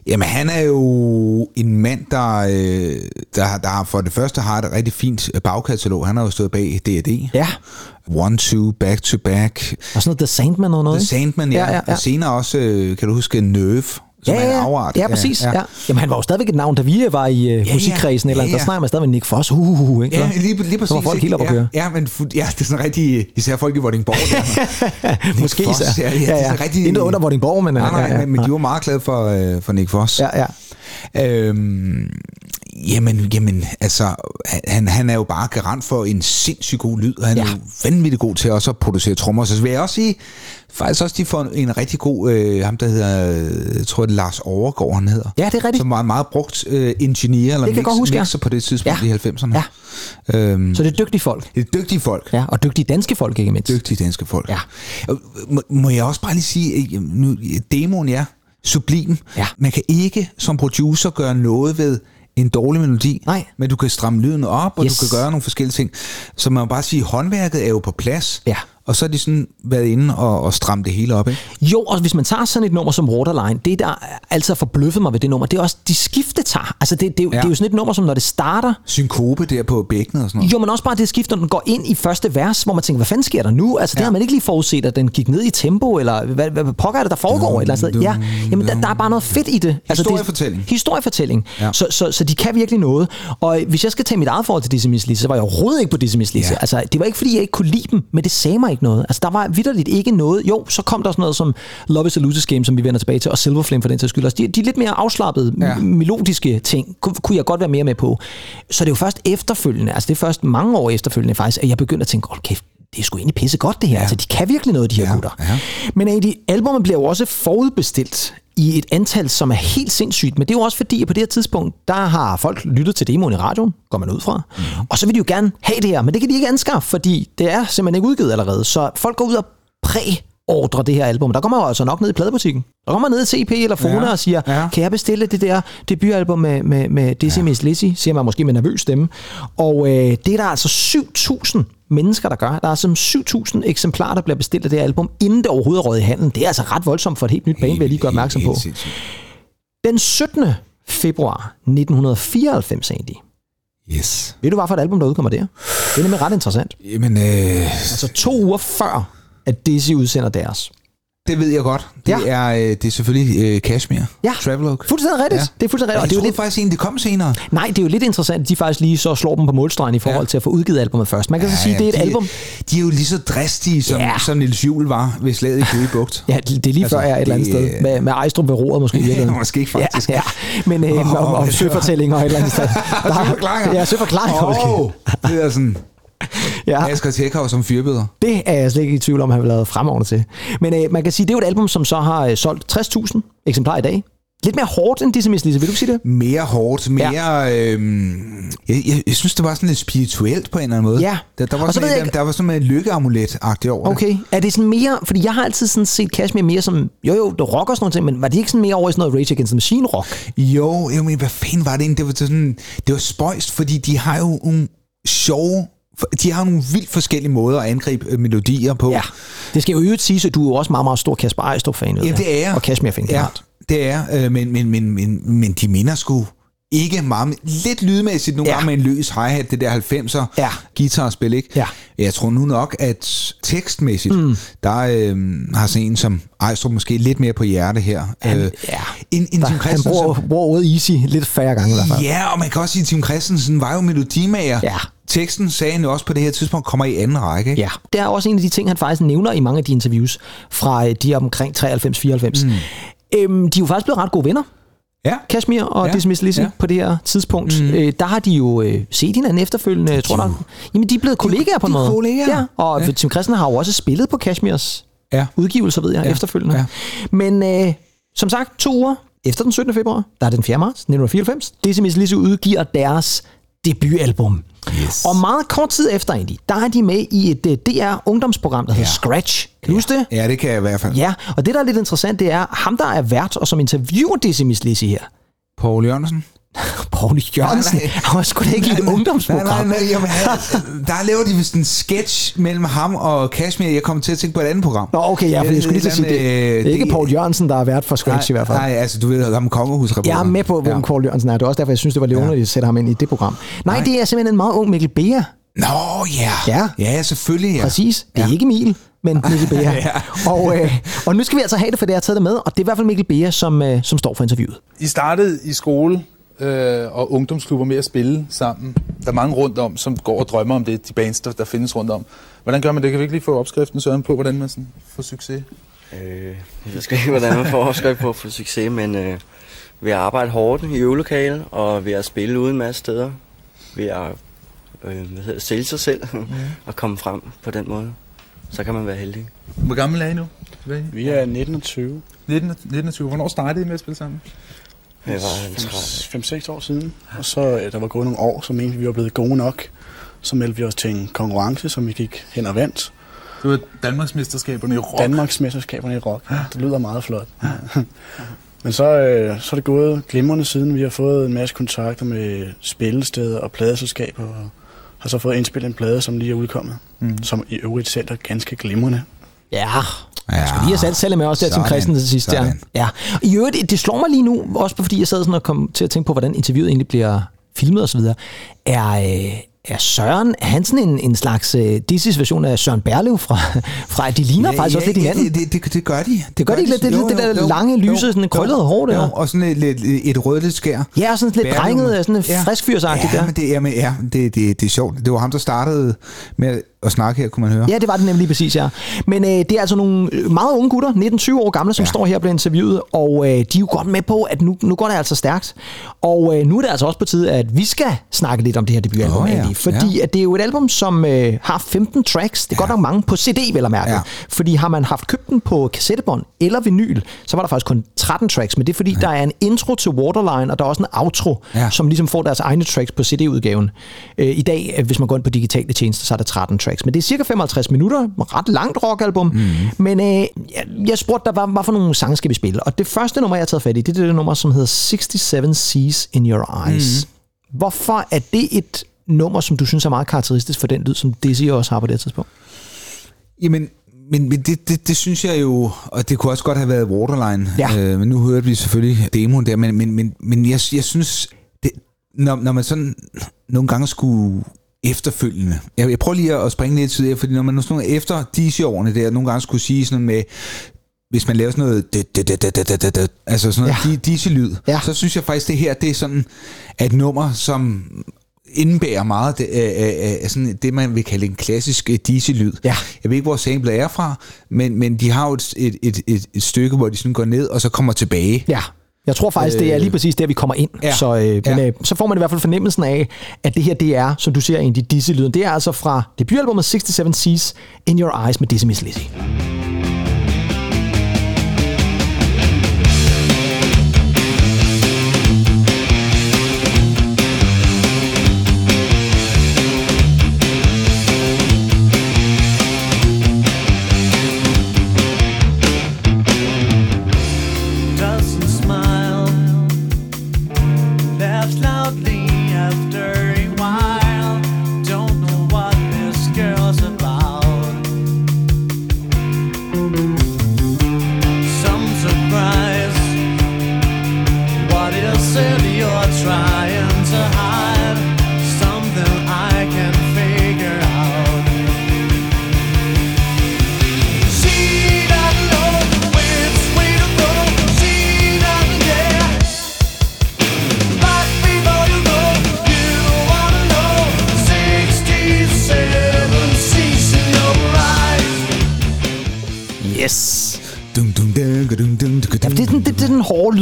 Jamen, han er jo en mand, der, øh, der, der for det første har et rigtig fint bagkatalog. Han har jo stået bag D&D. Ja. One, two, back to back. Og sådan noget The Sandman og noget, The? Sandman, ja. Ja, ja, ja. Og senere også, øh, kan du huske, Nerve, som Ja, er en ja, afart. ja, præcis. Ja, ja. Jamen, han var jo stadigvæk et navn, da vi var i uh, ja. musikkredsen, eller Ja, ja, ja. der snakker man stadig med Nick Foss. Uh, uh, uh, ikke? Ja, lige, lige præcis. Så var folk helt op at køre. Ja, ja, men ja, det er sådan rigtig, især folk i Vordingborg. Måske Foss, så. ja, ja, det er sådan rigtig- Intet under Vordingborg, men... nej, nej, ja, ja, men, de var meget glade for, øh, for Nick Foss. Ja, ja. Øhm, jamen, jamen, altså, han, han er jo bare garant for en sindssygt god lyd, og han ja. Ja. er jo vanvittigt god til også at producere trommer. Så vil jeg også sige, faktisk også, de får en rigtig god, øh, ham der hedder, jeg tror det er Lars Overgaard, han hedder. Ja, det er rigtigt. Som var en meget brugt øh, ingeniør, eller godt huske, ja. mixer på det tidspunkt Ja. i 90'erne. Ja. Øhm, Så det er dygtige folk. det er dygtige folk. Ja, og dygtige danske folk, ikke mindst. Dygtige danske folk. Ja. Må, må jeg også bare lige sige, øh, nu, demoen ja, sublim. Ja. Man kan ikke som producer gøre noget ved en dårlig melodi, Nej. men du kan stramme lyden op, og Yes. du kan gøre nogle forskellige ting. Så man må bare sige, at håndværket er jo på plads, Ja. Og så har de sådan været inde og, og stramme det hele op. Ikke? Jo, og hvis man tager sådan et nummer som Waterline, det der har forbløffet mig ved det nummer, det er også de skifte tager. Altså det, det, er jo- Ja. det er jo sådan et nummer, som når det starter, Synkope der på bækkenet og sådan noget. jo, men også bare det skift, når den går ind i første vers, hvor man tænker, hvad fanden sker der nu? Altså det Ja. har man ikke lige forudset, at den gik ned i tempo, eller hvad, hvad, hvad pokker er det, der foregår et eller sted? Ja, jamen der, der er bare noget fedt i det. Altså, Historiefortælling. Det, historiefortælling. Ja. Så, så, så de kan virkelig noget. Og hvis jeg skal tage mit eget forhold til Dizzy Miss så var jeg overhovedet ikke på Dizzy Miss. Ja. Altså, det var ikke, fordi jeg ikke kunne lide dem, men det sagde mig ikke noget. Altså, der var vidderligt ikke noget. Jo, så kom der sådan noget som Love is a Losers Game, som vi vender tilbage til, og Silver Flame for den sags skyld. også. De, de lidt mere afslappede, ja. melodiske ting, kunne, kunne jeg godt være mere med på. Så det er jo først efterfølgende, altså det er først mange år efterfølgende faktisk, at jeg begyndte at tænke, hold kæft, det er sgu egentlig pisse godt det her. Ja. Altså, de kan virkelig noget, de her Ja, gutter. ja. Men egentlig, albumet bliver jo også forudbestilt i et antal, som er helt sindssygt. Men det er jo også fordi, at på det her tidspunkt, der har folk lyttet til demoen i radioen, går man ud fra. Mm. Og så vil de jo gerne have det her, men det kan de ikke anskaffe, fordi det er simpelthen ikke udgivet allerede. Så folk går ud og præ ordre det her album. Der kommer jo altså nok ned i pladebutikken. Der kommer man ned i CP eller Fona Ja, og siger, ja. kan jeg bestille det der debutalbum med, med, med Dizzy ja. Miss Lizzy, siger man måske med nervøs stemme. Og øh, det er der altså 7.000 mennesker, der gør. Der er som 7.000 eksemplarer, der bliver bestilt af det her album, inden det overhovedet er røget i handlen. Det er altså ret voldsomt for et helt nyt band, vil jeg lige gøre opmærksom på. Den 17. februar 1994 egentlig. Yes. Ved du, hvad for et album, der udkommer der? Det er nemlig ret interessant. Jamen, øh, Altså to uger før, at Dizzy udsender deres. Det ved jeg godt. Det, Ja. er, øh, det er selvfølgelig øh, Kashmir. Ja. Travelogue. Fuldstændig rigtigt. Ja. Ja. Det er fuldstændig rigtigt. Og det er jo lidt, faktisk egentlig, det kom senere. nej, det er jo lidt interessant, at de faktisk lige så slår dem på målstregen i forhold Ja. ja. til at få udgivet albumet først. Man kan så sige, ja, det er et de, album. De er jo lige så dristige, som, Ja. som Niels Juhl var ved slaget i Køge Bugt. Ja, det er lige Altså, før jeg er et eller andet det- sted. Med, med Ejstrup ved roret måske. virkeligheden. måske faktisk. Ja, ja. Men øh, om, om, om det søfortællinger og et eller andet sted. Der Søforklaringer. Ja, søforklaringer måske. Åh, det er sådan Ja. Asger Tjekov som fyrbøder. Det er jeg slet ikke i tvivl om, han have lavet fremragende til. Men øh, man kan sige, det er jo et album, som så har øh, solgt 60.000 eksemplarer i dag. Lidt mere hårdt end Dizzy Miss Lizzy, vil du sige det? Mere hårdt, mere... Ja. Øhm, jeg, jeg, jeg, synes, det var sådan lidt spirituelt på en eller anden måde. Ja. Der, der var Og så sådan, ved en, jeg der var sådan en lykkeamulet-agtigt over det. Okay. Er det sådan mere... Fordi jeg har altid sådan set Kashmir mere som... Jo, jo, det rock og sådan noget ting, men var det ikke sådan mere over i sådan noget Rage Against the Machine rock? Jo, jeg men, hvad fanden var det egentlig? Det var, sådan, det var spøjst, fordi de har jo nogle sjove... De har nogle vildt forskellige måder at angribe øh, melodier på. Ja. Det skal jo øvrigt sige, at du er jo også meget, meget stor Kasper Ejstrup-fan. Ja, det er jeg. Og Kashmir-fan Ja, generelt. det er, øh, men, men, men, men, men de minder sgu ikke meget. Lidt lydmæssigt nogle Ja. gange med en løs hi-hat, det der 90'er Ja. guitarspil, ikke? Ja. Jeg tror nu nok, at tekstmæssigt, mm. der øh, har sådan en som Ejstrup måske lidt mere på hjerte her. Han- øh, ja. en, en Der, Tim han bruger, bruger ordet easy lidt færre gange i hvert fald. Ja, og man kan også sige, at Tim Christensen var jo melodimager. Ja. Teksten sagde han jo også på det her tidspunkt, kommer i anden række. Ikke? Ja, det er også en af de ting, han faktisk nævner i mange af de interviews fra øh, de omkring 93-94. Mm. Øhm, de er jo faktisk blevet ret gode venner, ja. Kashmir og Ja. Dismiss Lizzy ja. på det her tidspunkt. Mm. Øh, der har de jo øh, set hinanden efterfølgende, jeg tror nok. Jamen, de er blevet kollegaer på en de måde. kollegaer. Ja, og Ja. Tim Christen har jo også spillet på Kashmirs Ja. udgivelser, ved jeg, Ja. efterfølgende. Ja. Men øh, som sagt, to uger efter den 17. februar, der er den 4. marts 1994, Dismiss Lizzy udgiver deres debutalbum, Yes. Og meget kort tid efter egentlig, der er de med i et uh, DR-ungdomsprogram, der hedder Ja. Scratch. Kan du huske det? Ja, det kan jeg i hvert fald. Ja, og det, der er lidt interessant, det er ham, der er vært, og som interviewer Miss Lizzy her. Paul Jørgensen. Paul Jørgensen. Nej, nej. Han var sgu da ikke i et ungdomsprogram. Nej, nej, nej, jamen, han, der laver de vist en sketch mellem ham og Kashmir. Jeg kommer til at tænke på et andet program. Nå, okay, ja, for jeg skulle lige til at sige, det, det er ikke Paul Jørgensen, der er vært for Scratch i hvert fald. Nej, altså du ved, ham kongehusreporter. Jeg er med på, hvem ja. Paul Jørgensen er. Det er også derfor, jeg synes, det var lidt underligt at sætte ham ind i det program. Nej, Nej. det er simpelthen en meget ung Mikkel Beer. Nå, ja. Ja. Ja, selvfølgelig, ja. Præcis. Det er Ja. ikke Emil, men Mikkel Beer. Ja. og, øh, og nu skal vi altså have det, for det har jeg taget det med. Og det er i hvert fald Mikkel Beer, som, øh, som står for interviewet. I startede i skole øh, og ungdomsklubber med at spille sammen. Der er mange rundt om, som går og drømmer om det, de bands, der, der findes rundt om. Hvordan gør man det? Kan vi ikke lige få opskriften, Søren, på, hvordan man sådan får succes? Øh, jeg ved ikke, hvordan man får opskrift på at få succes, men øh, ved at arbejde hårdt i øvelokale, og ved at spille ude en masse steder, ved at øh, hvad hedder, det, sælge sig selv og komme frem på den måde, så kan man være heldig. Hvor gammel er I nu? Hvad? Vi er 19 og 20. 19, 19 og 20. Hvornår startede I med at spille sammen? Jeg var træ- 5-6 år siden. Og så øh, der var gået nogle år, så mente vi, vi var blevet gode nok. Så meldte vi os til en konkurrence, som vi gik hen og vandt. Det var Danmarksmesterskaberne i rock. Danmarks mesterskaberne i rock. Det lyder meget flot. Men så, øh, så er det gået glimrende siden. Vi har fået en masse kontakter med spillesteder og pladeselskaber. Og har så fået indspillet en plade, som lige er udkommet. Mm. Som i øvrigt selv er ganske glimrende. Ja, Ja. jeg skal lige have sat selv med også der, Sådan. Christen til sidst der. Ja. I øvrigt, det- det slår mig lige nu, også fordi jeg sad sådan og kom til at tænke på, hvordan interviewet egentlig bliver filmet osv. Er, øh, er Søren, er han sådan en, en slags uh, Disney's version af Søren Berlev fra, fra de ligner ja, faktisk også lidt hinanden? Det, det, det, det gør de. Det gør de lidt, det er lidt det der lange, lyse, sådan krøllede hår der. Jo, og sådan et, et, et rødligt skær. Ja, og sådan lidt drenget, sådan Ja. friskfyrsagtigt ja, der. Men det, jamen, ja, det, det, det er sjovt. Det var ham, der startede med at snakke her, kunne man høre. Ja, det var det nemlig præcis, ja. Men øh, det er altså nogle øh, meget unge gutter, 19-20 år gamle, som ja. Står her og bliver interviewet, og øh, de er jo godt med på, at nu, nu går det altså stærkt. Og øh, nu er det altså også på tide, at vi skal snakke lidt om det her debutalbum, Åh, ja. egentlig, fordi Ja. at det er jo et album, som øh, har 15 tracks. Det er ja. godt nok mange på CD, vel at mærke. Ja. Fordi har man haft købt den på kassettebånd eller vinyl, så var der faktisk kun 13 tracks, men det er fordi, ja. der er en intro til Waterline, og der er også en outro, ja. Ja. som ligesom får deres egne tracks på CD-udgaven. Øh, I dag, øh, hvis man går ind på digitale tjenester, så er der 13 tracks. Men det er cirka 55 minutter, ret langt rockalbum. Mm. Men øh, jeg, jeg spurgte dig, hvad, hvad for nogle sange skal vi spille? Og det første nummer, jeg har taget fat i, det er det nummer, som hedder 67 Seas in Your Eyes. Mm. Hvorfor er det et nummer, som du synes er meget karakteristisk for den lyd, som Dizzy også har på det her tidspunkt? Jamen, men, men det, det, det synes jeg jo, og det kunne også godt have været Waterline, Ja. øh, men nu hørte vi selvfølgelig demoen der, men, men, men, men jeg, jeg synes, det, når, når man sådan nogle gange skulle efterfølgende, jeg, jeg prøver lige at springe lidt tid, fordi når man nu sådan efter disse årene der, nogle gange skulle sige sådan med, hvis man laver sådan noget, det, det, det, det, det, det, det, altså sådan noget Ja. ja. disse lyd, Ja. så synes jeg faktisk, det her, det er sådan et nummer, som indbærer meget det, af, af, af sådan det, man vil kalde en klassisk øh, DC-lyd. Ja. Jeg ved ikke, hvor samlet er fra, men, men de har jo et, et, et, et, et stykke, hvor de sådan går ned, og så kommer tilbage. Ja. Jeg tror faktisk, det er lige præcis der, vi kommer ind. Ja. Så, øh, men, Ja. øh, så får man i hvert fald fornemmelsen af, at det her, det er, som du siger, en af de disse-lyden. Det er altså fra debutalbummet 67 Seas in Your Eyes med Dizzy Miss Lizzy.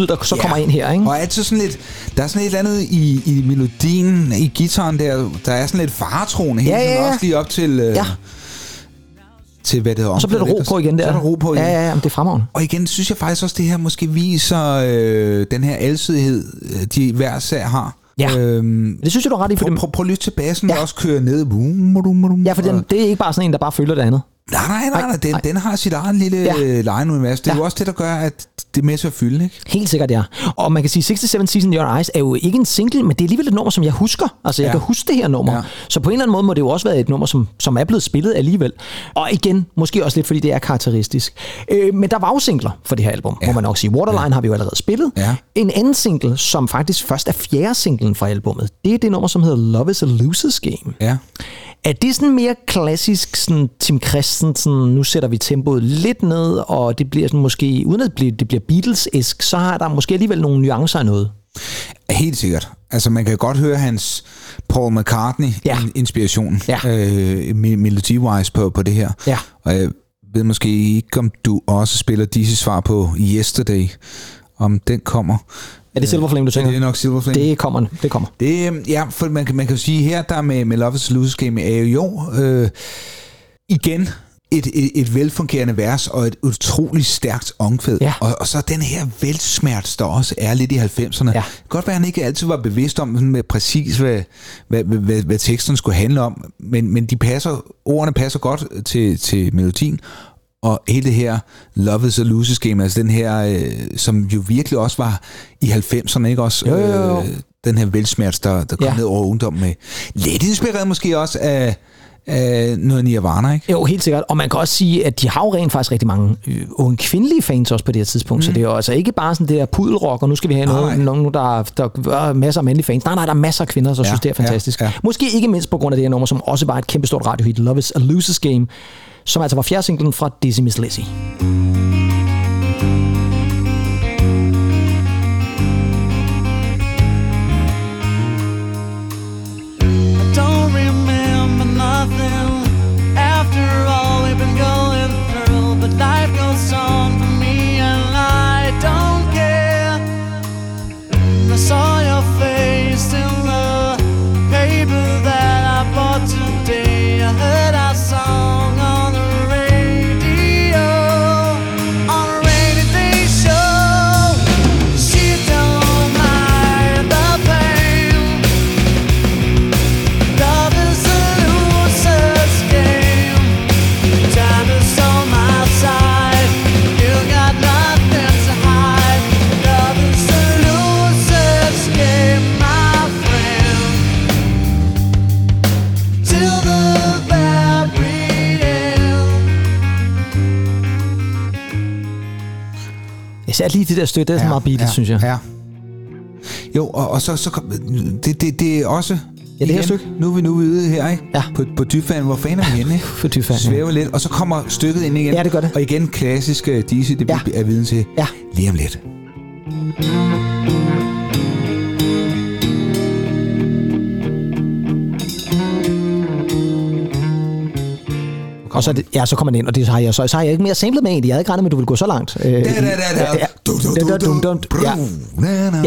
Lyd, der så Ja. kommer ind her, ikke? Og altid sådan lidt, der er sådan et eller andet i, i melodien, i gitaren der, der er sådan lidt faretroende hele Ja, ja, tiden, ja. også lige op til, øh, Ja. til hvad det hedder. Og så bliver der ro på igen der. Så er der ro på igen. Ja, ja, ja, det er fremragende. Og igen synes jeg faktisk også, det her måske viser øh, den her alsidighed, øh, de hver sag har. Ja. Øhm, Det synes jeg, du har ret i, prøv, prøv, prøv at lytte tilbage, sådan Ja. ja. også kører ned. Boom, boom, boom, ja, for den, det er ikke bare sådan en, der bare følger det andet. Nej, nej, nej, nej. Den, nej. den har sit eget lille Ja. ja. legeunivers. Det er Ja. jo også det, der gør, at det er med til at fylde, ikke? Helt sikkert, ja. Og man kan sige, 67 Season Your Eyes er jo ikke en single, men det er alligevel et nummer, som jeg husker. Altså, jeg Ja. kan huske det her nummer. Ja. Så på en eller anden måde må det jo også være et nummer, som, som er blevet spillet alligevel. Og igen, måske også lidt, fordi det er karakteristisk. Øh, men der var jo singler for det her album, ja. må man nok sige. Waterline ja. har vi jo allerede spillet. Ja. En anden single, som faktisk først er fjerde singlen fra albummet, det er det nummer, som hedder Love is a Loser's Game. Ja. Er det sådan mere klassisk sådan Tim Christensen, nu sætter vi tempoet lidt ned, og det bliver sådan måske, uden at det bliver, det bliver Beatles-esk, så har der måske alligevel nogle nuancer af noget. Helt sikkert. Altså, man kan godt høre hans Paul Ja. McCartney-inspiration, Ja. øh, me- melody-wise på, på det her. Ja. Og jeg ved måske ikke, om du også spiller disse svar på Yesterday, om den kommer. Er det Silver Flame, du Ja, det er tænker? nok Silver Flame. Det kommer, det kommer. Det, øhm, ja, for man kan, man kan jo sige her, der med, med Love is Lose Game, er jo øh, igen et, et, et velfungerende vers og et utroligt stærkt omkvæd. Ja. Og, og så den her velsmert, der også er lidt i 90'erne. Ja. Godt være, at han ikke altid var bevidst om med præcis, hvad, hvad, hvad, hvad, hvad teksten skulle handle om, men, men de passer, ordene passer godt til, til melodien, og hele det her Love is a Loses Game, altså den her, øh, som jo virkelig også var i 90'erne, ikke også? Jo, jo, jo. Øh, den her velsmerts, der, der kom Ja. ja. ned over ungdommen med. Lidt inspireret måske også af, af noget Nirvana, ikke? Jo, helt sikkert. Og man kan også sige, at de har jo rent faktisk rigtig mange øh, unge kvindelige fans også på det her tidspunkt. Mm. Så det er jo altså ikke bare sådan det der pudelrock, og nu skal vi have Nej, nogen, der, der er masser af mandlige fans. Nej, nej, der er masser af kvinder, der ja, Ja, synes, det er ja, fantastisk. ja. Måske ikke mindst på grund af det her nummer, som også var et kæmpestort radiohit, Love is a Loser's Game, som altså var fjerde singlen fra Dizzy Miss Lizzy. I Især lige det der støt, det er så meget beatet, synes jeg. Ja. Jo, og, og så, så kom, det, det, det er også... Ja, det her igen, stykke. Nu er vi nu ude her, ikke? Ja. På, på dyfanden. Hvor fanden er vi henne, ikke? For dyfand, ja. Svæver lidt, og så kommer stykket ind igen. Ja, det gør det. Og igen klassisk uh, det Ja. ja. er viden til Ja. lige om lidt. Og så, det, ja, så kommer den ind, og det har jeg så, så har jeg ikke mere samlet med egentlig. Jeg havde ikke regnet med, at du ville gå så langt. Ja, Du, du, du, du.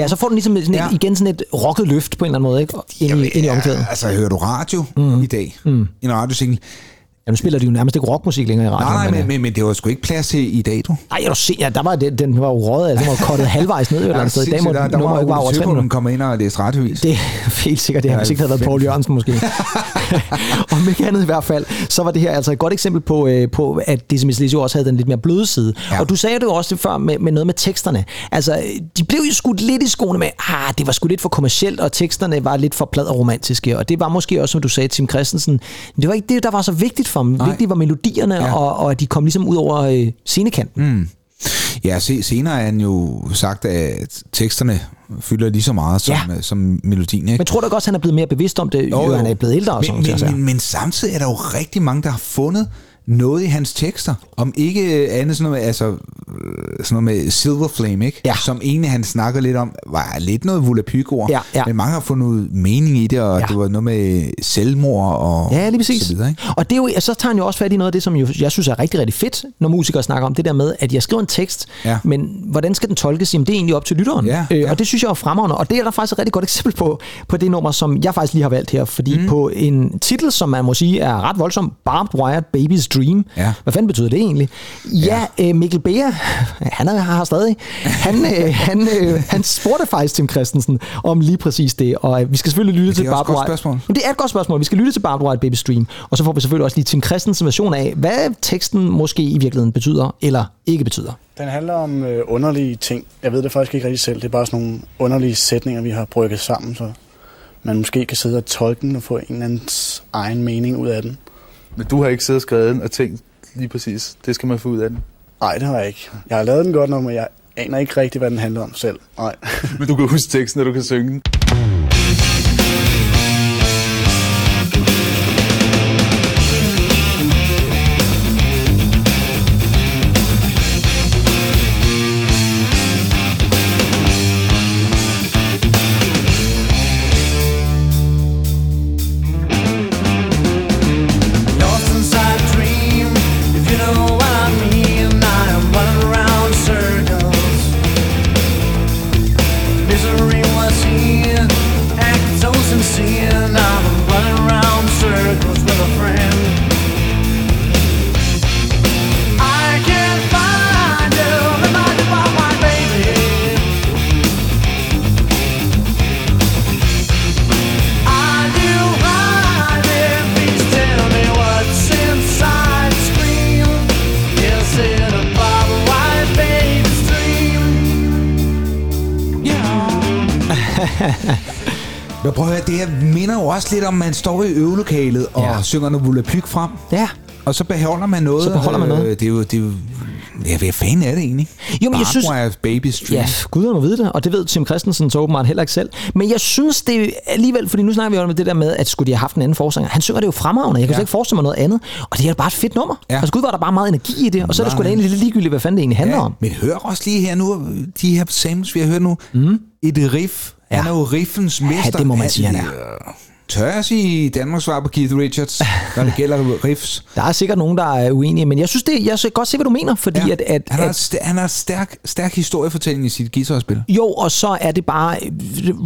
så får den ligesom sådan et, Ja. igen sådan et rocket løft på en eller anden måde, ikke? Ind i, ind i omkvædet. Altså, hører du radio mm. i dag? Mm. En radiosingle? Ja, nu spiller de jo nærmest ikke rockmusik længere i radioen. Nej, nej, men, men, men, men det var sgu ikke plads til i dag, du. Ej, jeg du se, ja, der var det, den var jo røget, altså, den var kottet halvvejs ned et eller andet sted. I dag må der, der var ikke bare over Ole tre Søgaard, minutter. den kommer ind og læste radiovis. Det er helt sikkert det her, hvis ikke det havde været Paul Jørgensen måske. og med ikke andet i hvert fald, så var det her altså et godt eksempel på, øh, på at Miss Lizzy også havde den lidt mere bløde side. Ja. Ja. Og du sagde det jo også det før med, med noget med teksterne. Altså, de blev jo skudt lidt i skoene med, ah, det var sgu lidt for kommercielt, og teksterne var lidt for plad og romantiske. Og det var måske også, som du sagde, Tim Christensen, det var ikke det, der var så vigtigt for dem. Nej. Vigtigt var melodierne, ja. Og, og at de kom ligesom ud over øh, scenekanten. Mm. Ja, se, senere er han jo sagt, at teksterne fylder lige så meget som, Ja. ja. som melodien. Ikke? Men tror du ikke også, han er blevet mere bevidst om det, jo, Jo, han er blevet ældre og sådan men, noget? men, men, men samtidig er der jo rigtig mange, der har fundet noget i hans tekster. Om ikke andet sådan noget med, altså, øh, sådan noget med Silver Flame, ikke? Ja. som egentlig han snakker lidt om, var lidt noget volapyk-ord. Ja, ja. Men mange har fundet mening i det, og Ja. det var noget med selvmord og Ja, lige præcis. så videre. Ikke? Og det er jo, så tager han jo også fat i noget af det, som jo, jeg synes er rigtig, rigtig fedt, når musikere snakker om det der med, at jeg skriver en tekst, Ja. men hvordan skal den tolkes? Jamen, det er egentlig op til lytteren. Ja, øh, ja. Og det synes jeg er fremragende. Og det er der faktisk et rigtig godt eksempel på, på det nummer, som jeg faktisk lige har valgt her. Fordi mm. på en titel, som man må sige er ret voldsom, Barbed Wire Baby's Stream. Ja. Hvad fanden betyder det egentlig? Ja, ja. Øh, Mikkel Beer, han er her stadig. Han, øh, han, øh, han spurgte faktisk Tim Christensen om lige præcis det, og øh, vi skal selvfølgelig lytte det til er også et Barbara godt spørgsmål. Men det er et godt spørgsmål. Vi skal lytte til Barbara Baby Stream, og så får vi selvfølgelig også lige Tim Christensen version af, hvad teksten måske i virkeligheden betyder, eller ikke betyder. Den handler om øh, underlige ting. Jeg ved det faktisk ikke rigtig selv. Det er bare sådan nogle underlige sætninger, vi har brygget sammen, så man måske kan sidde og tolke den og få en eller andens egen mening ud af den. Men du har ikke siddet og skrevet den og tænkt lige præcis, det skal man få ud af den. Nej, det har jeg ikke. Jeg har lavet den godt nok, men jeg aner ikke rigtig, hvad den handler om selv. Nej. Men du kan huske teksten, og du kan synge den. Det her minder jo også lidt om, man står i øvelokalet og Ja. synger noget volapyk frem. Ja. Og så beholder man noget. Så beholder man noget. Øh, Det er jo... Det er jo ja, hvad fanden er det egentlig? Jo, men jeg synes- Baby Stream. Ja, gud må vide det, og det ved Tim Christensen så åbenbart heller ikke selv. Men jeg synes det alligevel, fordi nu snakker vi jo om det der med, at skulle de have haft en anden forsanger. Han synger det jo fremragende, jeg kan ja. Slet ikke forestille mig noget andet. Og det er bare et fedt nummer. Ja. Altså gud var der bare meget energi i det, og så er det sgu da egentlig lidt ligegyldigt, hvad fanden det egentlig handler Ja, om. men hør også lige her nu, de her samples, vi har hørt nu. Mm. Et riff. Ja. Han er jo riffens mester. det må man sige, han er. Tør jeg sige Danmarks svar på Keith Richards, når det gælder riffs? Der er sikkert nogen, der er uenige, men jeg synes det, jeg kan godt se, hvad du mener, fordi ja. at, at, han har, at han har stærk, stærk historiefortælling i sit guitarspil. Jo, og så er det bare,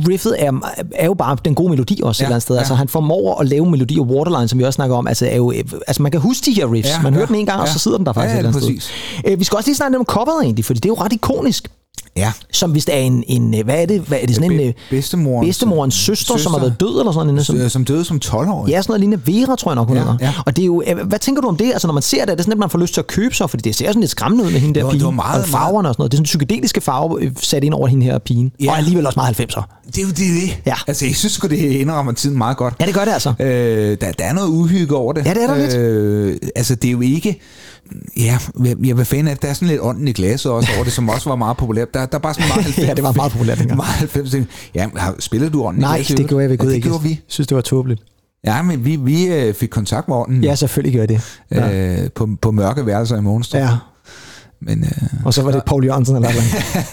riffet er, er jo bare den gode melodi også ja, et Ja, eller andet sted. ja. Altså han formår at lave melodi og waterline, som vi også snakker om. Altså, er jo, altså man kan huske de her riffs. Ja, Ja, man ja, hører den en gang, og ja. så sidder den der faktisk Ja, et ja, eller andet præcis. sted. Øh, vi skal også lige snakke lidt om coveret egentlig, fordi det er jo ret ikonisk. Ja. Som hvis det er en, en øh, hvad er det? Hvad er det sådan en... øh, Bedstemorens, bedstemorens søster, som har søster. været død eller sådan noget. Som, Som, døde som 12-årig. Ja, sådan noget lignende Vera, tror jeg nok, hun Ja, hedder. ja. Og det er jo, øh, hvad tænker du om det? Altså, når man ser det, er det sådan, at man får lyst til at købe sig, fordi det ser sådan lidt skræmmende ud med hende der Jo, pige. det var meget, og farverne og sådan noget. Det er sådan psykedeliske farver øh, sat ind over hende her pigen. Ja. Og alligevel også meget 90'er. Det er jo det. det. Ja. Altså, jeg synes sgu, det indrammer tiden meget godt. Ja, det gør det altså. Øh, der, der er noget uhygge over det. Ja, det er der lidt. øh, Altså, det er jo ikke... Ja, jeg vil finde, at der er sådan lidt ånden i glasset også over det, som også var meget populært. Der, der er bare sådan meget 90, Ja, det var meget populært dengang. Meget 90. Ja, spillede du ånden i Nej, glasset? det gjorde jeg ved ja, Gud det ikke. gjorde vi. Jeg synes, det var tåbeligt. Ja, men vi, vi øh, fik kontakt med ånden Ja, selvfølgelig gør det. Ja. øh, på, på mørke værelser i Monster. ja. Men øh, Og så var det Paul Jørgensen eller noget.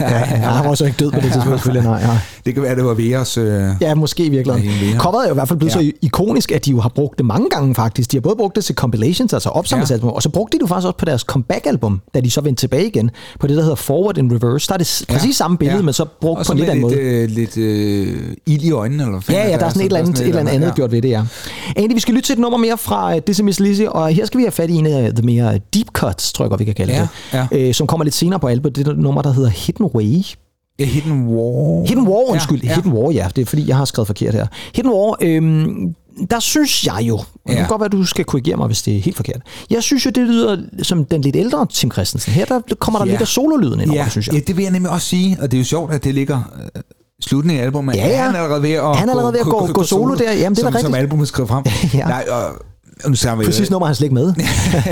ja, ja, han var så ikke død på det tidspunkt. Nej, nej. det kan være, det var Veras... Øh, Ja, måske. Ja, helt Coveret er jo i hvert fald blevet ja. Ja. så ikonisk, at de jo har brugt det mange gange faktisk. De har både brugt det til compilations, altså opsamlingsalbum, ja. og så brugte de det faktisk også på deres comeback-album, da de så vendte tilbage igen, på det, der hedder Forward in Reverse. Der er det s- præcis samme billede, men så brugt Og på en lidt anden måde. øh, lidt øh, ild i øjnene, eller hvad Ja, ja, der er sådan et eller andet, et eller andet, andet ja. gjort ved det, ja. Egentlig, vi skal lytte til et nummer mere fra uh, Dizzy Miss Lizzy, og her skal vi have fat i en af the mere deep cuts, tror jeg godt, vi kan kalde Ja, det, ja. Øh, som kommer lidt senere på albumet. Det er nummer, der hedder Hidden Way. Hidden War. Hidden War, undskyld. Ja, Ja. Hidden War, ja. Det er fordi, jeg har skrevet forkert her. Hidden War, øhm, der synes jeg jo, og ja. det kan godt være, du skal korrigere mig, hvis det er helt forkert. Jeg synes jo, det lyder som den lidt ældre Tim Christensen. Her der kommer der Ja. lidt af sololyden ind over, ja, synes jeg. Ja, det vil jeg nemlig også sige, og det er jo sjovt, at det ligger øh, slutningen af albumet. Ja, ja. Han er allerede ved at, Han er allerede ved at gå- gå solo der. Jamen, det er som, som rigtigt. albumet skrev frem. Ja. Nej, og nu vi, Præcis nummer er han slet ikke med.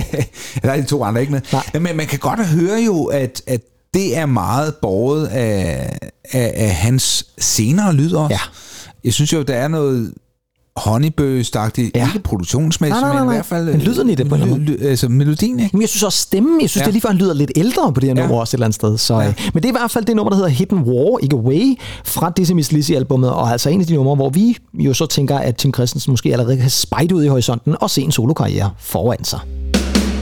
der er de to andre ikke med. Nej. Men man kan godt høre jo, at, at det er meget båret af, af, af hans senere lyd også. Ja. Jeg synes jo, der er noget honeybøstagtigt, Ja. ikke produktionsmæssigt, Nej, nej, nej, men i hvert fald Men lyden i det på en eller anden altså melodien, ikke? Men jeg synes også stemmen, jeg synes ja. Det lige før, han lyder lidt ældre på det her nummer Ja. også et eller andet sted. Så, ja. Ja. Men det er i hvert fald det nummer, der hedder Hidden War, ikke Away, fra Dizzy Miss Lizzy albumet, og altså en af de numre, hvor vi jo så tænker, at Tim Christensen måske allerede kan spejde ud i horisonten og se en solokarriere foran sig.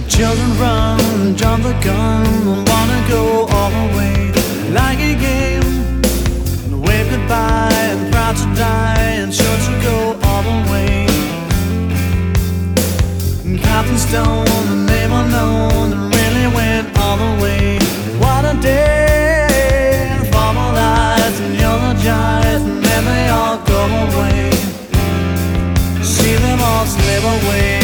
Children run, jump the gun, wanna go all the way like a game. Wave goodbye and proud to die out in stone, the name unknown that really went all the way. What a day! Formalized and eulogized, and then they all go away. See them all slip away.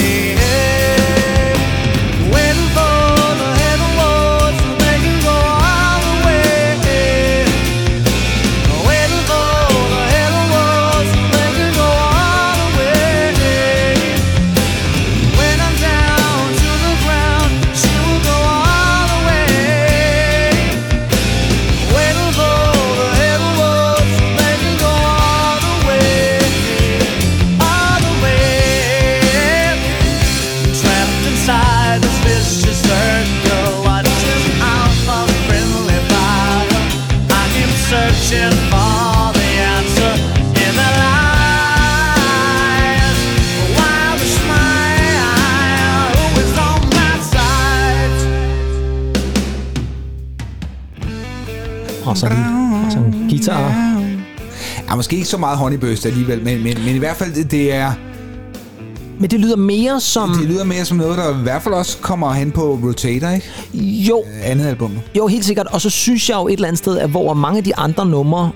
Ja, måske ikke så meget honeybøst alligevel, men, men, men i hvert fald, det, er... Men det lyder mere som... Det lyder mere som noget, der i hvert fald også kommer hen på Rotator, ikke? Jo, Andet album. jo, helt sikkert. Og så synes jeg jo et eller andet sted, at hvor mange af de andre numre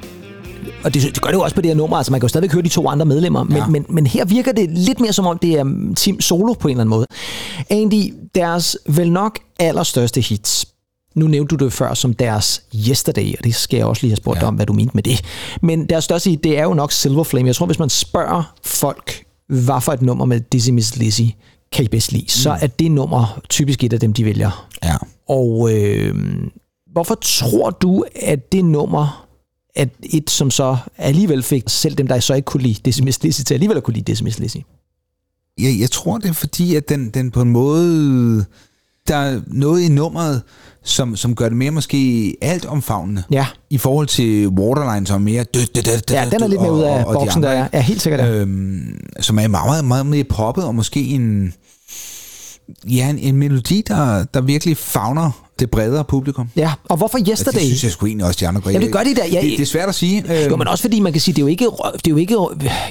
og det, det gør det jo også på det her nummer, altså man kan jo stadigvæk høre de to andre medlemmer, men, Ja. men, men her virker det lidt mere som om, det er Tim Solo på en eller anden måde. Andy, deres vel nok allerstørste hits, nu nævnte du det før som deres Yesterday, og det skal jeg også lige have spurgt ja. Ja. om, hvad du mente med det. Men deres største det er jo nok Silver Flame. Jeg tror, hvis man spørger folk, hvad for et nummer med Dizzy Miss Lizzy kan I bedst lide, mm. så er det nummer typisk et af dem, de vælger. Ja. Og øh, hvorfor tror du, at det nummer, at et som så alligevel fik selv dem, der så ikke kunne lide Dizzy Miss Lizzy, til alligevel at kunne lide Dizzy Miss Lizzy? Jeg, jeg tror, det er fordi, at den, den på en måde... Der er noget i nummeret, som, som gør det mere måske altomfavnende. Ja. I forhold til Waterline, som er mere... Død, død, død, død, Ja, den er lidt mere ud af boksen, der er. Ja, helt sikkert. Øhm, som er meget, meget, meget mere poppet, og måske en... Ja, en, en melodi, der, der virkelig fagner det bredere publikum. ja. Og hvorfor Yesterday? Det synes jeg sgu egentlig også, de andre gør. Ja, det gør de da. Ja, det, det er svært at sige. Jo, men også fordi man kan sige, det er jo ikke, det er jo ikke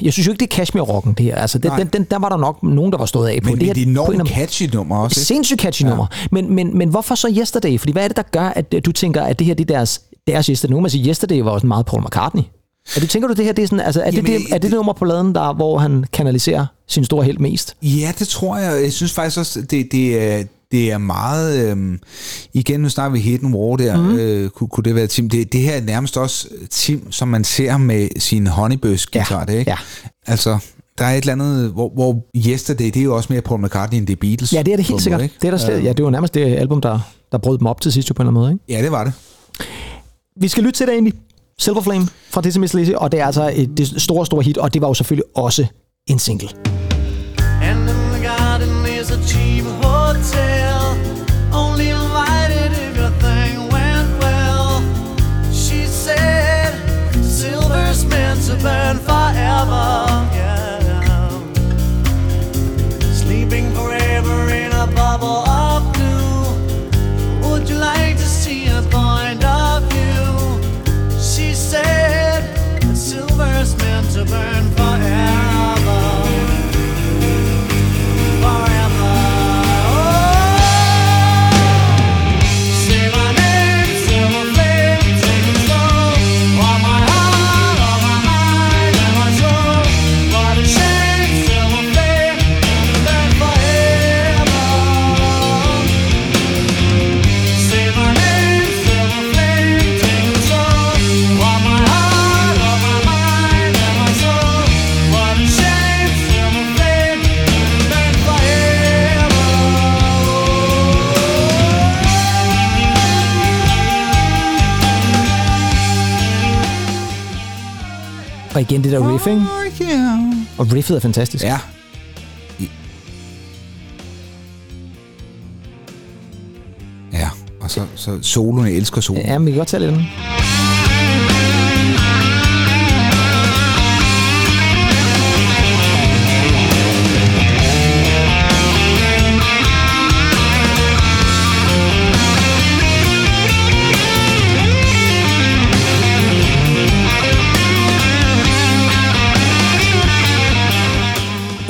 jeg synes jo ikke, det er Kashmir-rocken, det her. Altså, Nej. den, den, der var der nok nogen, der var stået af på. men, det men det er enormt catchy nummer også. ikke? Sindssygt catchy ja. nummer. Men, men, men hvorfor så Yesterday? Fordi hvad er det, der gør, at øh, du tænker, at det her det er deres, deres Yesterday? Nu kan man sige, Yesterday var også meget Paul McCartney. Er det, tænker du, det her det er sådan, altså, er, det, Jamen, det, er det det nummer på laden, der, hvor han kanaliserer sin store held mest? Ja, det tror jeg. Jeg synes faktisk også, det, det, er, det er meget... Øhm, igen, nu snakker vi Hidden War der. Mm. Øh, kunne, kunne det være Tim? Det, det her er nærmest også Tim, som man ser med sin honeybøs-guitar, Ja, det, ikke? ja. Altså, der er et eller andet, hvor, hvor Yesterday, det er jo også mere Paul McCartney end er Beatles. Ja, det er det helt sikkert. ikke? det er der slet, ja, det var nærmest det album, der, der brød dem op til sidst på en eller anden måde. Ikke? Ja, det var det. Vi skal lytte til det egentlig. Silver Flame fra Dizzy Miss Lizzy, og det er altså et det store, store hit, og det var jo selvfølgelig også en single. Og igen det der riffing, og riffet er fantastisk. Ja. Ja, og så, så soloen, jeg elsker soloen. Ja, men vi kan godt tage lidt af den.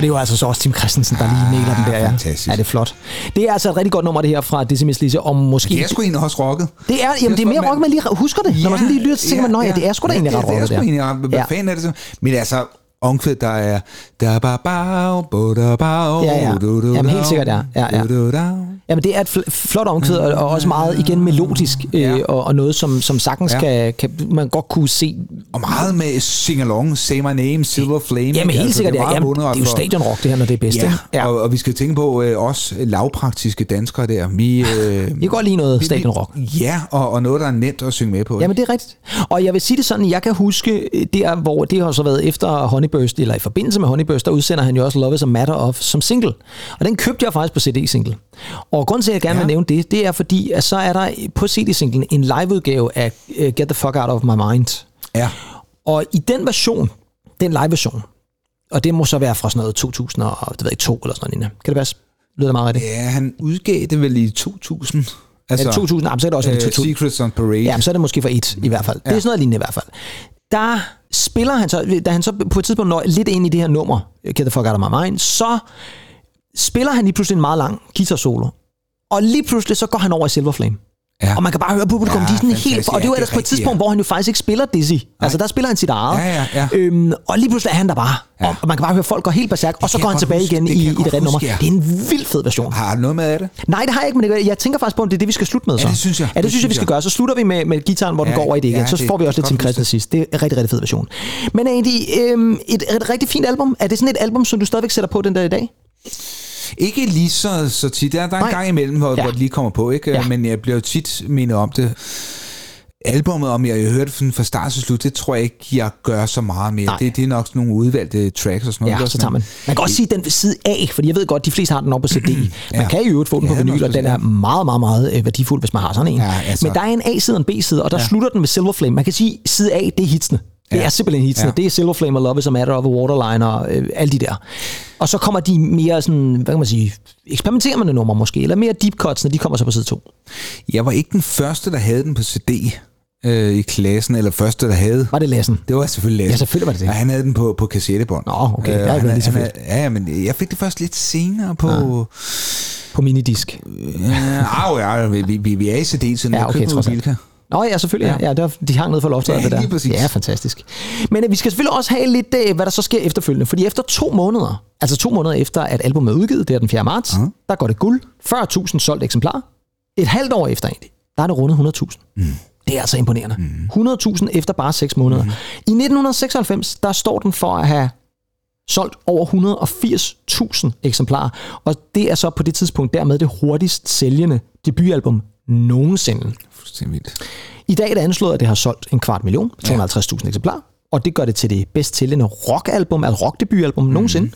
Det er jo altså så også Tim Christensen, der lige næler den der. Ja. fantastisk. Ja, det er flot. Det er altså et rigtig godt nummer, det her fra Miss Lizzy, og måske... Det er sgu egentlig også rocket. Det er, jamen, det er mere rock, man lige husker det. Når man sådan lige lytter, så tænker man, nej, ja, det er sgu da egentlig ret det, det er rocket, sgu egentlig ret. Hvad Ja. fanden er det så? Men altså, omkvæd, der er... Da ba bao, bo da bao, Ja, ja. du, du, Jamen, helt sikkert, ja. Ja, ja. du. Jamen, det er et fl- flot omkvæd, og, og også meget, igen, melodisk, øh, Ja. og, og noget, som, som sagtens Ja. kan, kan, man godt kunne se. Og meget med sing-along, Say My Name, Silver Flame. Jamen, ikke? helt sikkert, det er ja. Jamen, det er jo stadionrock, det her, når det er bedst. Ja, ikke? ja. Og, og vi skal tænke på øh, os lavpraktiske danskere der. Vi, øh, Jeg godt lide noget vi- stadionrock. Ja, og, og noget, der er nemt at synge med på. Jamen, det er rigtigt. Og jeg vil sige det sådan, jeg kan huske øh, der, hvor det har så været efter Honeyburst, eller i forbindelse med Honeyburst, der udsender han jo også Love is a Matter of som single. Og den købte jeg faktisk på CD-single. Og grunden til, at jeg gerne Ja. vil nævne det, det er fordi, at så er der på CD-singlen en liveudgave af uh, Get the Fuck Out of My Mind. Ja. Og i den version, den live-version, og det må så være fra sådan noget 2002 eller sådan noget. Kan det passe? Lyder det meget rigtigt? ja, han udgav det vel i 2000. Altså, det 2000? Jamen, så er det også øh, øh, 2000. Secrets on Parade. Ja, så er det måske for et i hvert fald. Det er sådan noget lignende i hvert fald. Der spiller han så, da han så på et tidspunkt når lidt ind i det her nummer, Get the fuck out of my mind, så spiller han lige pludselig en meget lang guitar solo. Og lige pludselig så går han over i Silver Flame. Ja. Og man kan bare høre publikum, Ja, de er sådan helt... Og det er jo Ja, er ellers på et tidspunkt, ja. hvor han jo faktisk ikke spiller Dizzy. Altså der spiller han sit eget. Ja, ja, ja. Øhm, og lige pludselig er han der bare. Ja. Og man kan bare høre folk går helt berserk, og så går han tilbage huske. igen Det i, i det rigtige nummer. ja. Det er en vild fed version. Har du noget med af det? Nej, det har jeg ikke, men det, jeg tænker faktisk på, om det er det, vi skal slutte med så. Ja, det synes jeg. Ja, det, Det synes jeg, vi skal gøre. Så slutter vi med, med gitaren, hvor den Ja, går over i det igen. ja, så får vi også lidt Tim Christen sidst. Det er en rigtig, rigtig fed version. Men egentlig, øhm, et, et rigtig fint album. Er det sådan et album, som du stadigvæk sætter på den der i dag? Ikke lige så, så tit. Der, der er en Nej. gang imellem, hvor, Ja. hvor det lige kommer på, ikke? Ja. men jeg bliver jo tit mindet om det. Albummet, om jeg har hørt det fra start til slut, det tror jeg ikke, jeg gør så meget mere. Nej. Det, det er nok sådan nogle udvalgte tracks og sådan noget. Ja, så tager man. Man kan også sige den ved side af, fordi jeg ved godt, de fleste har den op på CD. Man Ja. kan i øvrigt få den Ja, på vinyl, og den er meget, meget, meget øh, værdifuld, hvis man har sådan en. Ja, altså- Men der er en A-side og en B-side, og der Ja. slutter den med Silver Flame. Man kan sige, side A, det er hitsene. Det Ja. er simpelthen hitsene. Ja. Det er Silver Flame og Love is a Matter of a Waterline og øh, alle de der. Og så kommer de mere sådan, hvad kan man sige, eksperimenterende numre måske, eller mere deep cuts, når de kommer så på side 2. Jeg var ikke den første, der havde den på CD øh, i klassen, eller første, der havde. Var det Lassen? Det var selvfølgelig Lasse. Ja, selvfølgelig var det det. Ja, han havde den på, på kassettebånd. Nå, okay. Og ikke han, lige så han. Ja, ja, men jeg fik det først lidt senere på... På minidisk. Ja, au, ja, vi, vi, vi er i CD-tiden. Ja, Jeg okay, købte Nå ja, selvfølgelig. Ja. Ja, der, de hang ned for loftet. Ja, det der. præcis. Ja, fantastisk. Men øh, vi skal selvfølgelig også have lidt, øh, hvad der så sker efterfølgende. Fordi efter to måneder, altså to måneder efter, at albumet er udgivet, det er den 4. marts, Ja. der går det guld. 40.000 solgt eksemplarer. Et halvt år efter egentlig, der er det rundet 100.000. Mm. Det er altså imponerende. Mm. 100.000 efter bare 6 måneder. Mm. I 1996, der står den for at have solgt over 180.000 eksemplarer. Og det er så på det tidspunkt dermed det hurtigst sælgende debutalbum nogensinde. Fuldstændig vildt. I dag er det anslået, at det har solgt en kvart million, 250.000 eksemplarer, og det gør det til det bedst sælgende rockalbum, altså rockdebutalbum mm. nogensinde.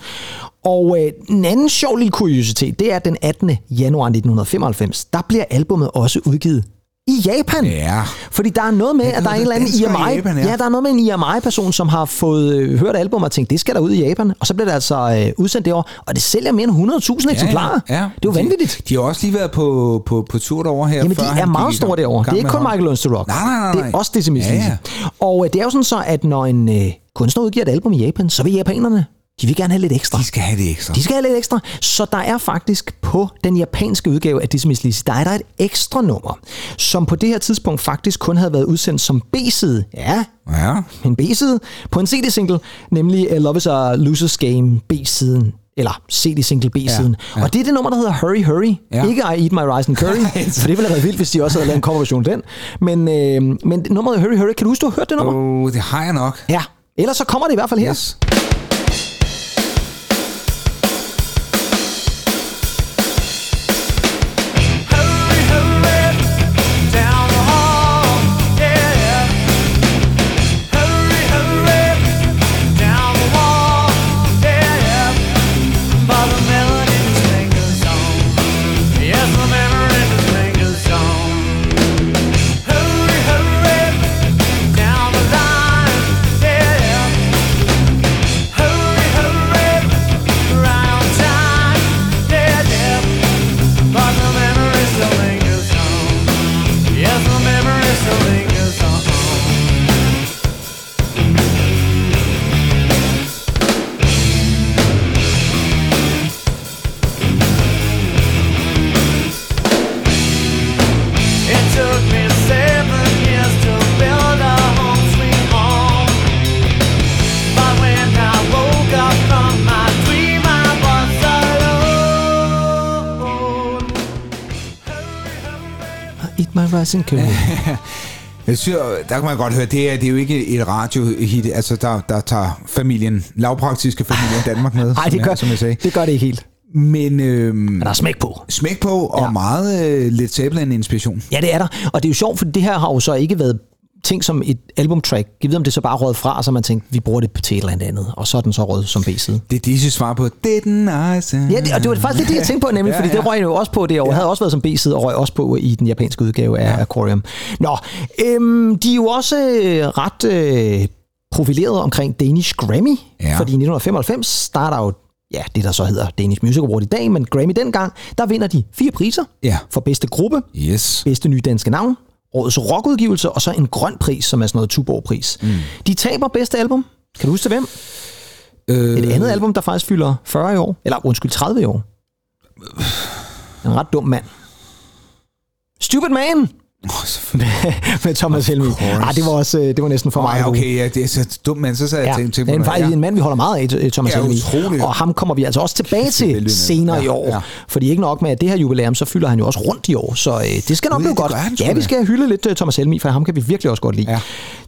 Og øh, en anden sjov lille kuriositet, det er, at den 18. januar 1995, der bliver albummet også udgivet i Japan. Ja. Fordi der er noget med, Ja, at der er en eller anden IMI, Japan, ja. ja. der er noget med en IMI-person, som har fået øh, hørt albumet og tænkt, det skal der ud i Japan. Og så bliver det altså øh, udsendt det år, og det sælger mere end 100.000 eksemplarer. Ja, ja. Det er jo vanvittigt. De, de har også lige været på, på, på tur derovre her. Jamen, de er meget store derovre. Det er ikke kun. Michael to Rock. Nej, nej, nej, Det nej. er også Missy Ja, ja. Og øh, det er jo sådan så, at når en øh, kunstner udgiver et album i Japan, så vil japanerne, de vil gerne have lidt ekstra. De skal have det ekstra. De skal have lidt ekstra. Så der er faktisk på den japanske udgave af Dizzy Miss Lizzy, der er der et ekstra nummer, som på det her tidspunkt faktisk kun havde været udsendt som B-side. Ja, Ja. en B-side på en CD-single, nemlig uh, Love is a Loser's Game B-siden eller CD-single B-siden. Ja, ja. Og det er det nummer, der hedder Hurry Hurry. Ja. Ikke I Eat My Rice and Curry, for det ville have været vildt, hvis de også havde lavet en coverversion af den. Men, øh, men nummeret Hurry Hurry, kan du huske, du har hørt det nummer? Oh, det har jeg nok. Ja. Ellers så kommer det i hvert fald her. Yes. Rice and curry. Jeg synes, der kan man godt høre, det er, det er jo ikke et radiohit, altså der, der tager familien, lavpraktiske familien Danmark med, Nej, som, det jeg, gør, som jeg sagde. det gør det ikke helt. Men, øhm, Men der er smæk på. smæk på, og Ja. meget øh, lidt Zeppelin-inspiration. Ja, det er der. Og det er jo sjovt, for det her har jo så ikke været ting som et albumtrack. Jeg ved, om det så bare røget fra, så man tænkte, vi bruger det til et eller andet. Og så er den så røget som B-side. Det er disse svar på, didn't I say? Ja, det, og det var faktisk lidt det, jeg tænkte på, nemlig, Ja, fordi ja. det røg jo også på det år. Ja. havde også været som B-side, og røg også på i den japanske udgave af ja. Aquarium. Nå, øhm, de er jo også øh, ret øh, profileret omkring Danish Grammy, Ja. fordi i 1995 starter jo ja, det der så hedder Danish Music Award i dag, men Grammy dengang, der vinder de fire priser Ja. for bedste gruppe, Yes. bedste nye danske navn, årets rockudgivelse, og så en grøn pris, som er sådan noget Tuborg-pris. Mm. De taber bedste album. Kan du huske hvem? Øh, Et andet album, der faktisk fylder 40 i år. Eller undskyld, 30 i år. En ret dum mand. Stupid Man! Selvfølgelig. Med Thomas Helmi. Ah, det var også øh, det var næsten for meget. ja, okay, ja, det er så dumt, men så sad jeg Ja, og tænkte, det tænkte er faktisk ja. en mand, vi holder meget af, øh, Thomas Ja, Helmi. utroligt. Og ham kommer vi altså også tilbage til senere Ja, i år. ja. Fordi ikke nok med, at det her jubilæum, så fylder han jo også rundt i år. Så øh, det skal nok blive godt. han Ja, vi skal hylde lidt øh, Thomas Helmi, for ham kan vi virkelig også godt lide. Ja.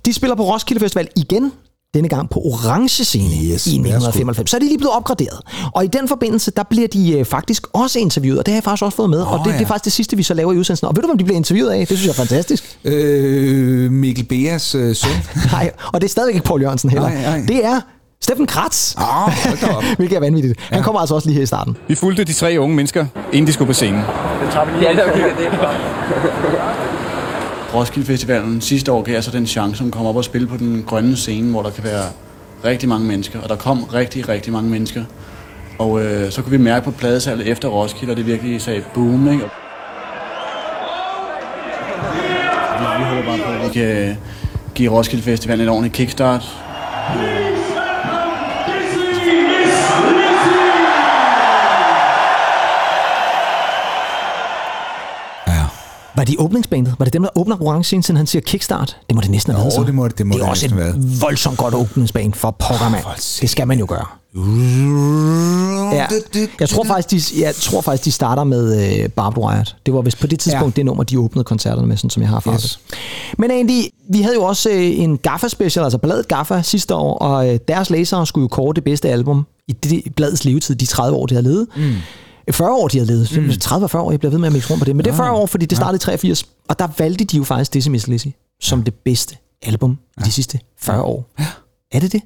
De spiller på Roskilde Festival igen denne gang på orange scene Yes, i værsgo. 1995. Så er de lige blevet opgraderet. Og i den forbindelse, der bliver de øh, faktisk også interviewet, og det har jeg faktisk også fået med. Oh, og det, ja. det er faktisk det sidste, vi så laver i udsendelsen. Og ved du, hvem de bliver interviewet af? Det synes jeg er fantastisk. Øh, Mikkel Beas øh, søn. Nej, og det er stadigvæk ikke Paul Jørgensen heller. Nej, nej. Det er Steffen Kratz. Op. Hvilket er vanvittigt. Han kommer altså også lige her i starten. Vi fulgte de tre unge mennesker, inden de skulle på scenen. Roskilde Festivalen sidste år gav jeg så den chance, at komme op og spille på den grønne scene, hvor der kan være rigtig mange mennesker. Og der kom rigtig, rigtig mange mennesker. Og øh, så kunne vi mærke på pladesalget efter Roskilde, og det virkelig sagde boom, ikke? Vi, vi håber bare på, at vi kan give Roskilde Festivalen et ordentligt kickstart. Ja. Var de åbningsbandet? Var det dem, der åbner orange scene, siden han siger kickstart? Det må det næsten have været så. det må det- det må det er det også et have voldsomt godt åbningsband for pokker, mand. Det skal man jo gøre. Ja. Jeg tror faktisk, de, jeg tror faktisk, de starter med øh, Barbed Wire. Det var vist på det tidspunkt Ja. det nummer, de åbnede koncerterne med, sådan som jeg har erfaret Yes. det. Men egentlig, vi havde jo også øh, en Gaffa-special, altså bladet Gaffa sidste år, og øh, deres læsere skulle jo kåre det bedste album i det, bladets levetid, de 30 år, de havde levet. Mm. 40 år, de havde levet. Mm. 30 og 40 år, jeg bliver ved med at mixe rundt på det. Men det er 40 år, fordi det startede i 83, og der valgte de jo faktisk Dizzy Miss Lizzy som det bedste album i de sidste 40 år. Er det det?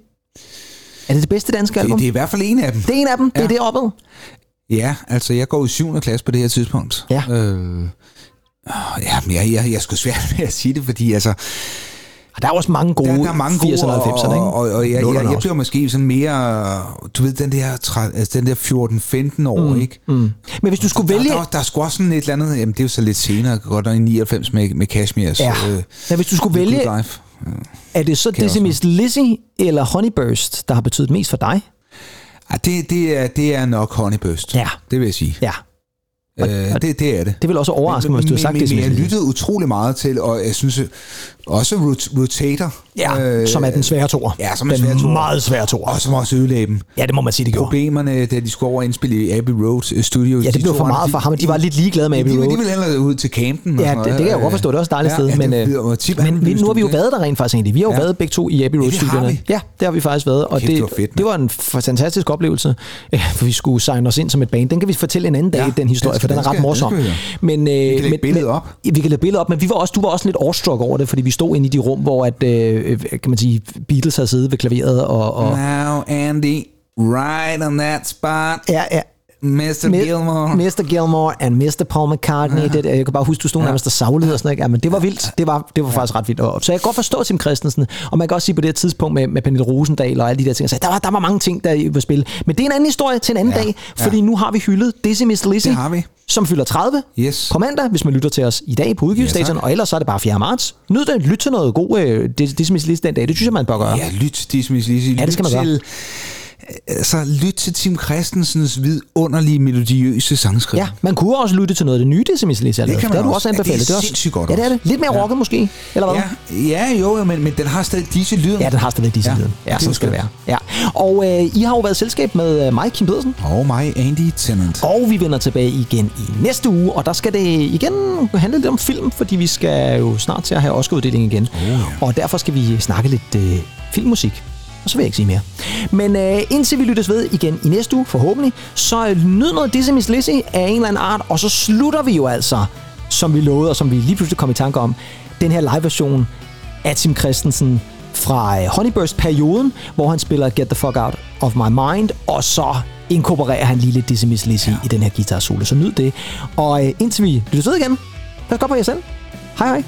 Er det det bedste danske album? Det, det er i hvert fald en af dem. Det er en af dem. Det er det oppe. Ja, altså jeg går i 7. klasse på det her tidspunkt. Ja. Øh, ja, men jeg, jeg, jeg skulle svært med at sige det, fordi altså, Og der er også mange gode der, der er mange gode, 80'erne og 90'erne, ikke? og, og, og jeg, jeg, jeg bliver måske sådan mere, du ved, den der, altså den der 14-15 år, mm. ikke? Mm. Men hvis du skulle vælge... Der, der, der er sgu også sådan et eller andet, jamen det er jo så lidt senere, godt nok i 99 med, med Cashmere's. Ja. Øh, Men hvis du skulle vælge, Life. er det så Dizzy Lizzy eller Honeyburst, der har betydet mest for dig? Ah, det, det, er, det er nok Honeyburst. Ja. Det vil jeg sige. Ja. Øh, det, det er det. Det vil også overraske mig, hvis du har sagt men, Dizzy men, jeg lyttede utrolig meget til, og jeg synes også rot- Rotator. Ja, som er den svære tor. Ja, som er den svære toer. meget svære tor. Og som også ødelagde dem. Ja, det må man sige, det gjorde. Problemerne, da de skulle over og indspille i Abbey Road øh, Studio. Ja, det blev for meget for ham, de var lidt ligeglade med Abbey De, de, Road. de ville hellere ud til campen. Ja, det, det kan jeg godt forstå. Det er også et dejligt Ja, sted. ja, men, det øh, men nu har vi jo været der rent faktisk egentlig. Vi har jo været begge to i Abbey Road det studierne. vi. Ja, det har vi faktisk været. Og det, det var det en fantastisk oplevelse, øh, for vi skulle signe os ind som et band. Den kan vi fortælle en anden dag, den historie, for den er ret morsom. den skal Men, øh, lægge men, billedet men, op. Vi kan lægge billedet op, men vi var også, du var også lidt awestruck over det, fordi vi stod inde i de rum, hvor at, øh, kan man sige, Beatles havde siddet ved klaveret og, og Now, Andy, right on that spot. ja, ja, Mr. Mi- Gilmore. Mr. Gilmore and Mr. Paul McCartney. Det, jeg kan bare huske, du stod nærmest og savlede og sådan noget. Ja, men det var vildt. Det var, det var faktisk ret vildt. Og- Så jeg kan godt forstå Tim Christensen. Og man kan også sige på det her tidspunkt med, med Pernille Rosendal og alle de der ting. Så der, var, der var mange ting, der var spil. Men det er en anden historie til en anden Ja, dag. ja. Fordi nu har vi hyldet Dizzy Miss Lizzy. Det har vi. Som fylder 30 Yes. på mandag, hvis man lytter til os i dag på udgivelsesdatoen. Ja, og ellers så er det bare 4. marts. Nyd det. Lyt til noget god øh, Dizzy Miss Lizzy den dag. Det synes jeg, man bør gøre. Ja, lyt til Dismiss Lizzy. Ja, det skal man gøre. Til altså, lyt til Tim Christensens vidunderlige melodiøse sangskrivning. Ja, man kunne også lytte til noget af det nye har Det kan Det man har du også. også Ja, det er anbefalet. sindssygt godt Ja, det er det. Lidt mere Ja. rocket måske, eller hvad? Ja, ja jo, men, men den har stadig disse lyden. Ja, den har stadig disse Ja, lyden. Ja, det sådan skal det være. Ja. Og øh, I har jo været selskab med øh, mig, Kim Pedersen. Og mig, Andy Tennant. Og vi vender tilbage igen i næste uge, og der skal det igen handle lidt om film, fordi vi skal jo snart til at have Oscar-uddeling igen. Oh, ja. Og derfor skal vi snakke lidt øh, filmmusik. Og så vil jeg ikke sige mere. Men øh, indtil vi lyttes ved igen i næste uge, forhåbentlig, så øh, nyd noget Decimus Lizzy af en eller anden art, og så slutter vi jo altså, som vi lovede, og som vi lige pludselig kom i tanke om, den her live-version af Tim Christensen fra øh, Honeyburst-perioden, hvor han spiller Get the Fuck Out of My Mind, og så inkorporerer han lige lidt Decimus Lizzy ja. i den her guitar solo. Så nyd det. Og øh, indtil vi lyttes ved igen, pas godt på jer selv. Hej hej.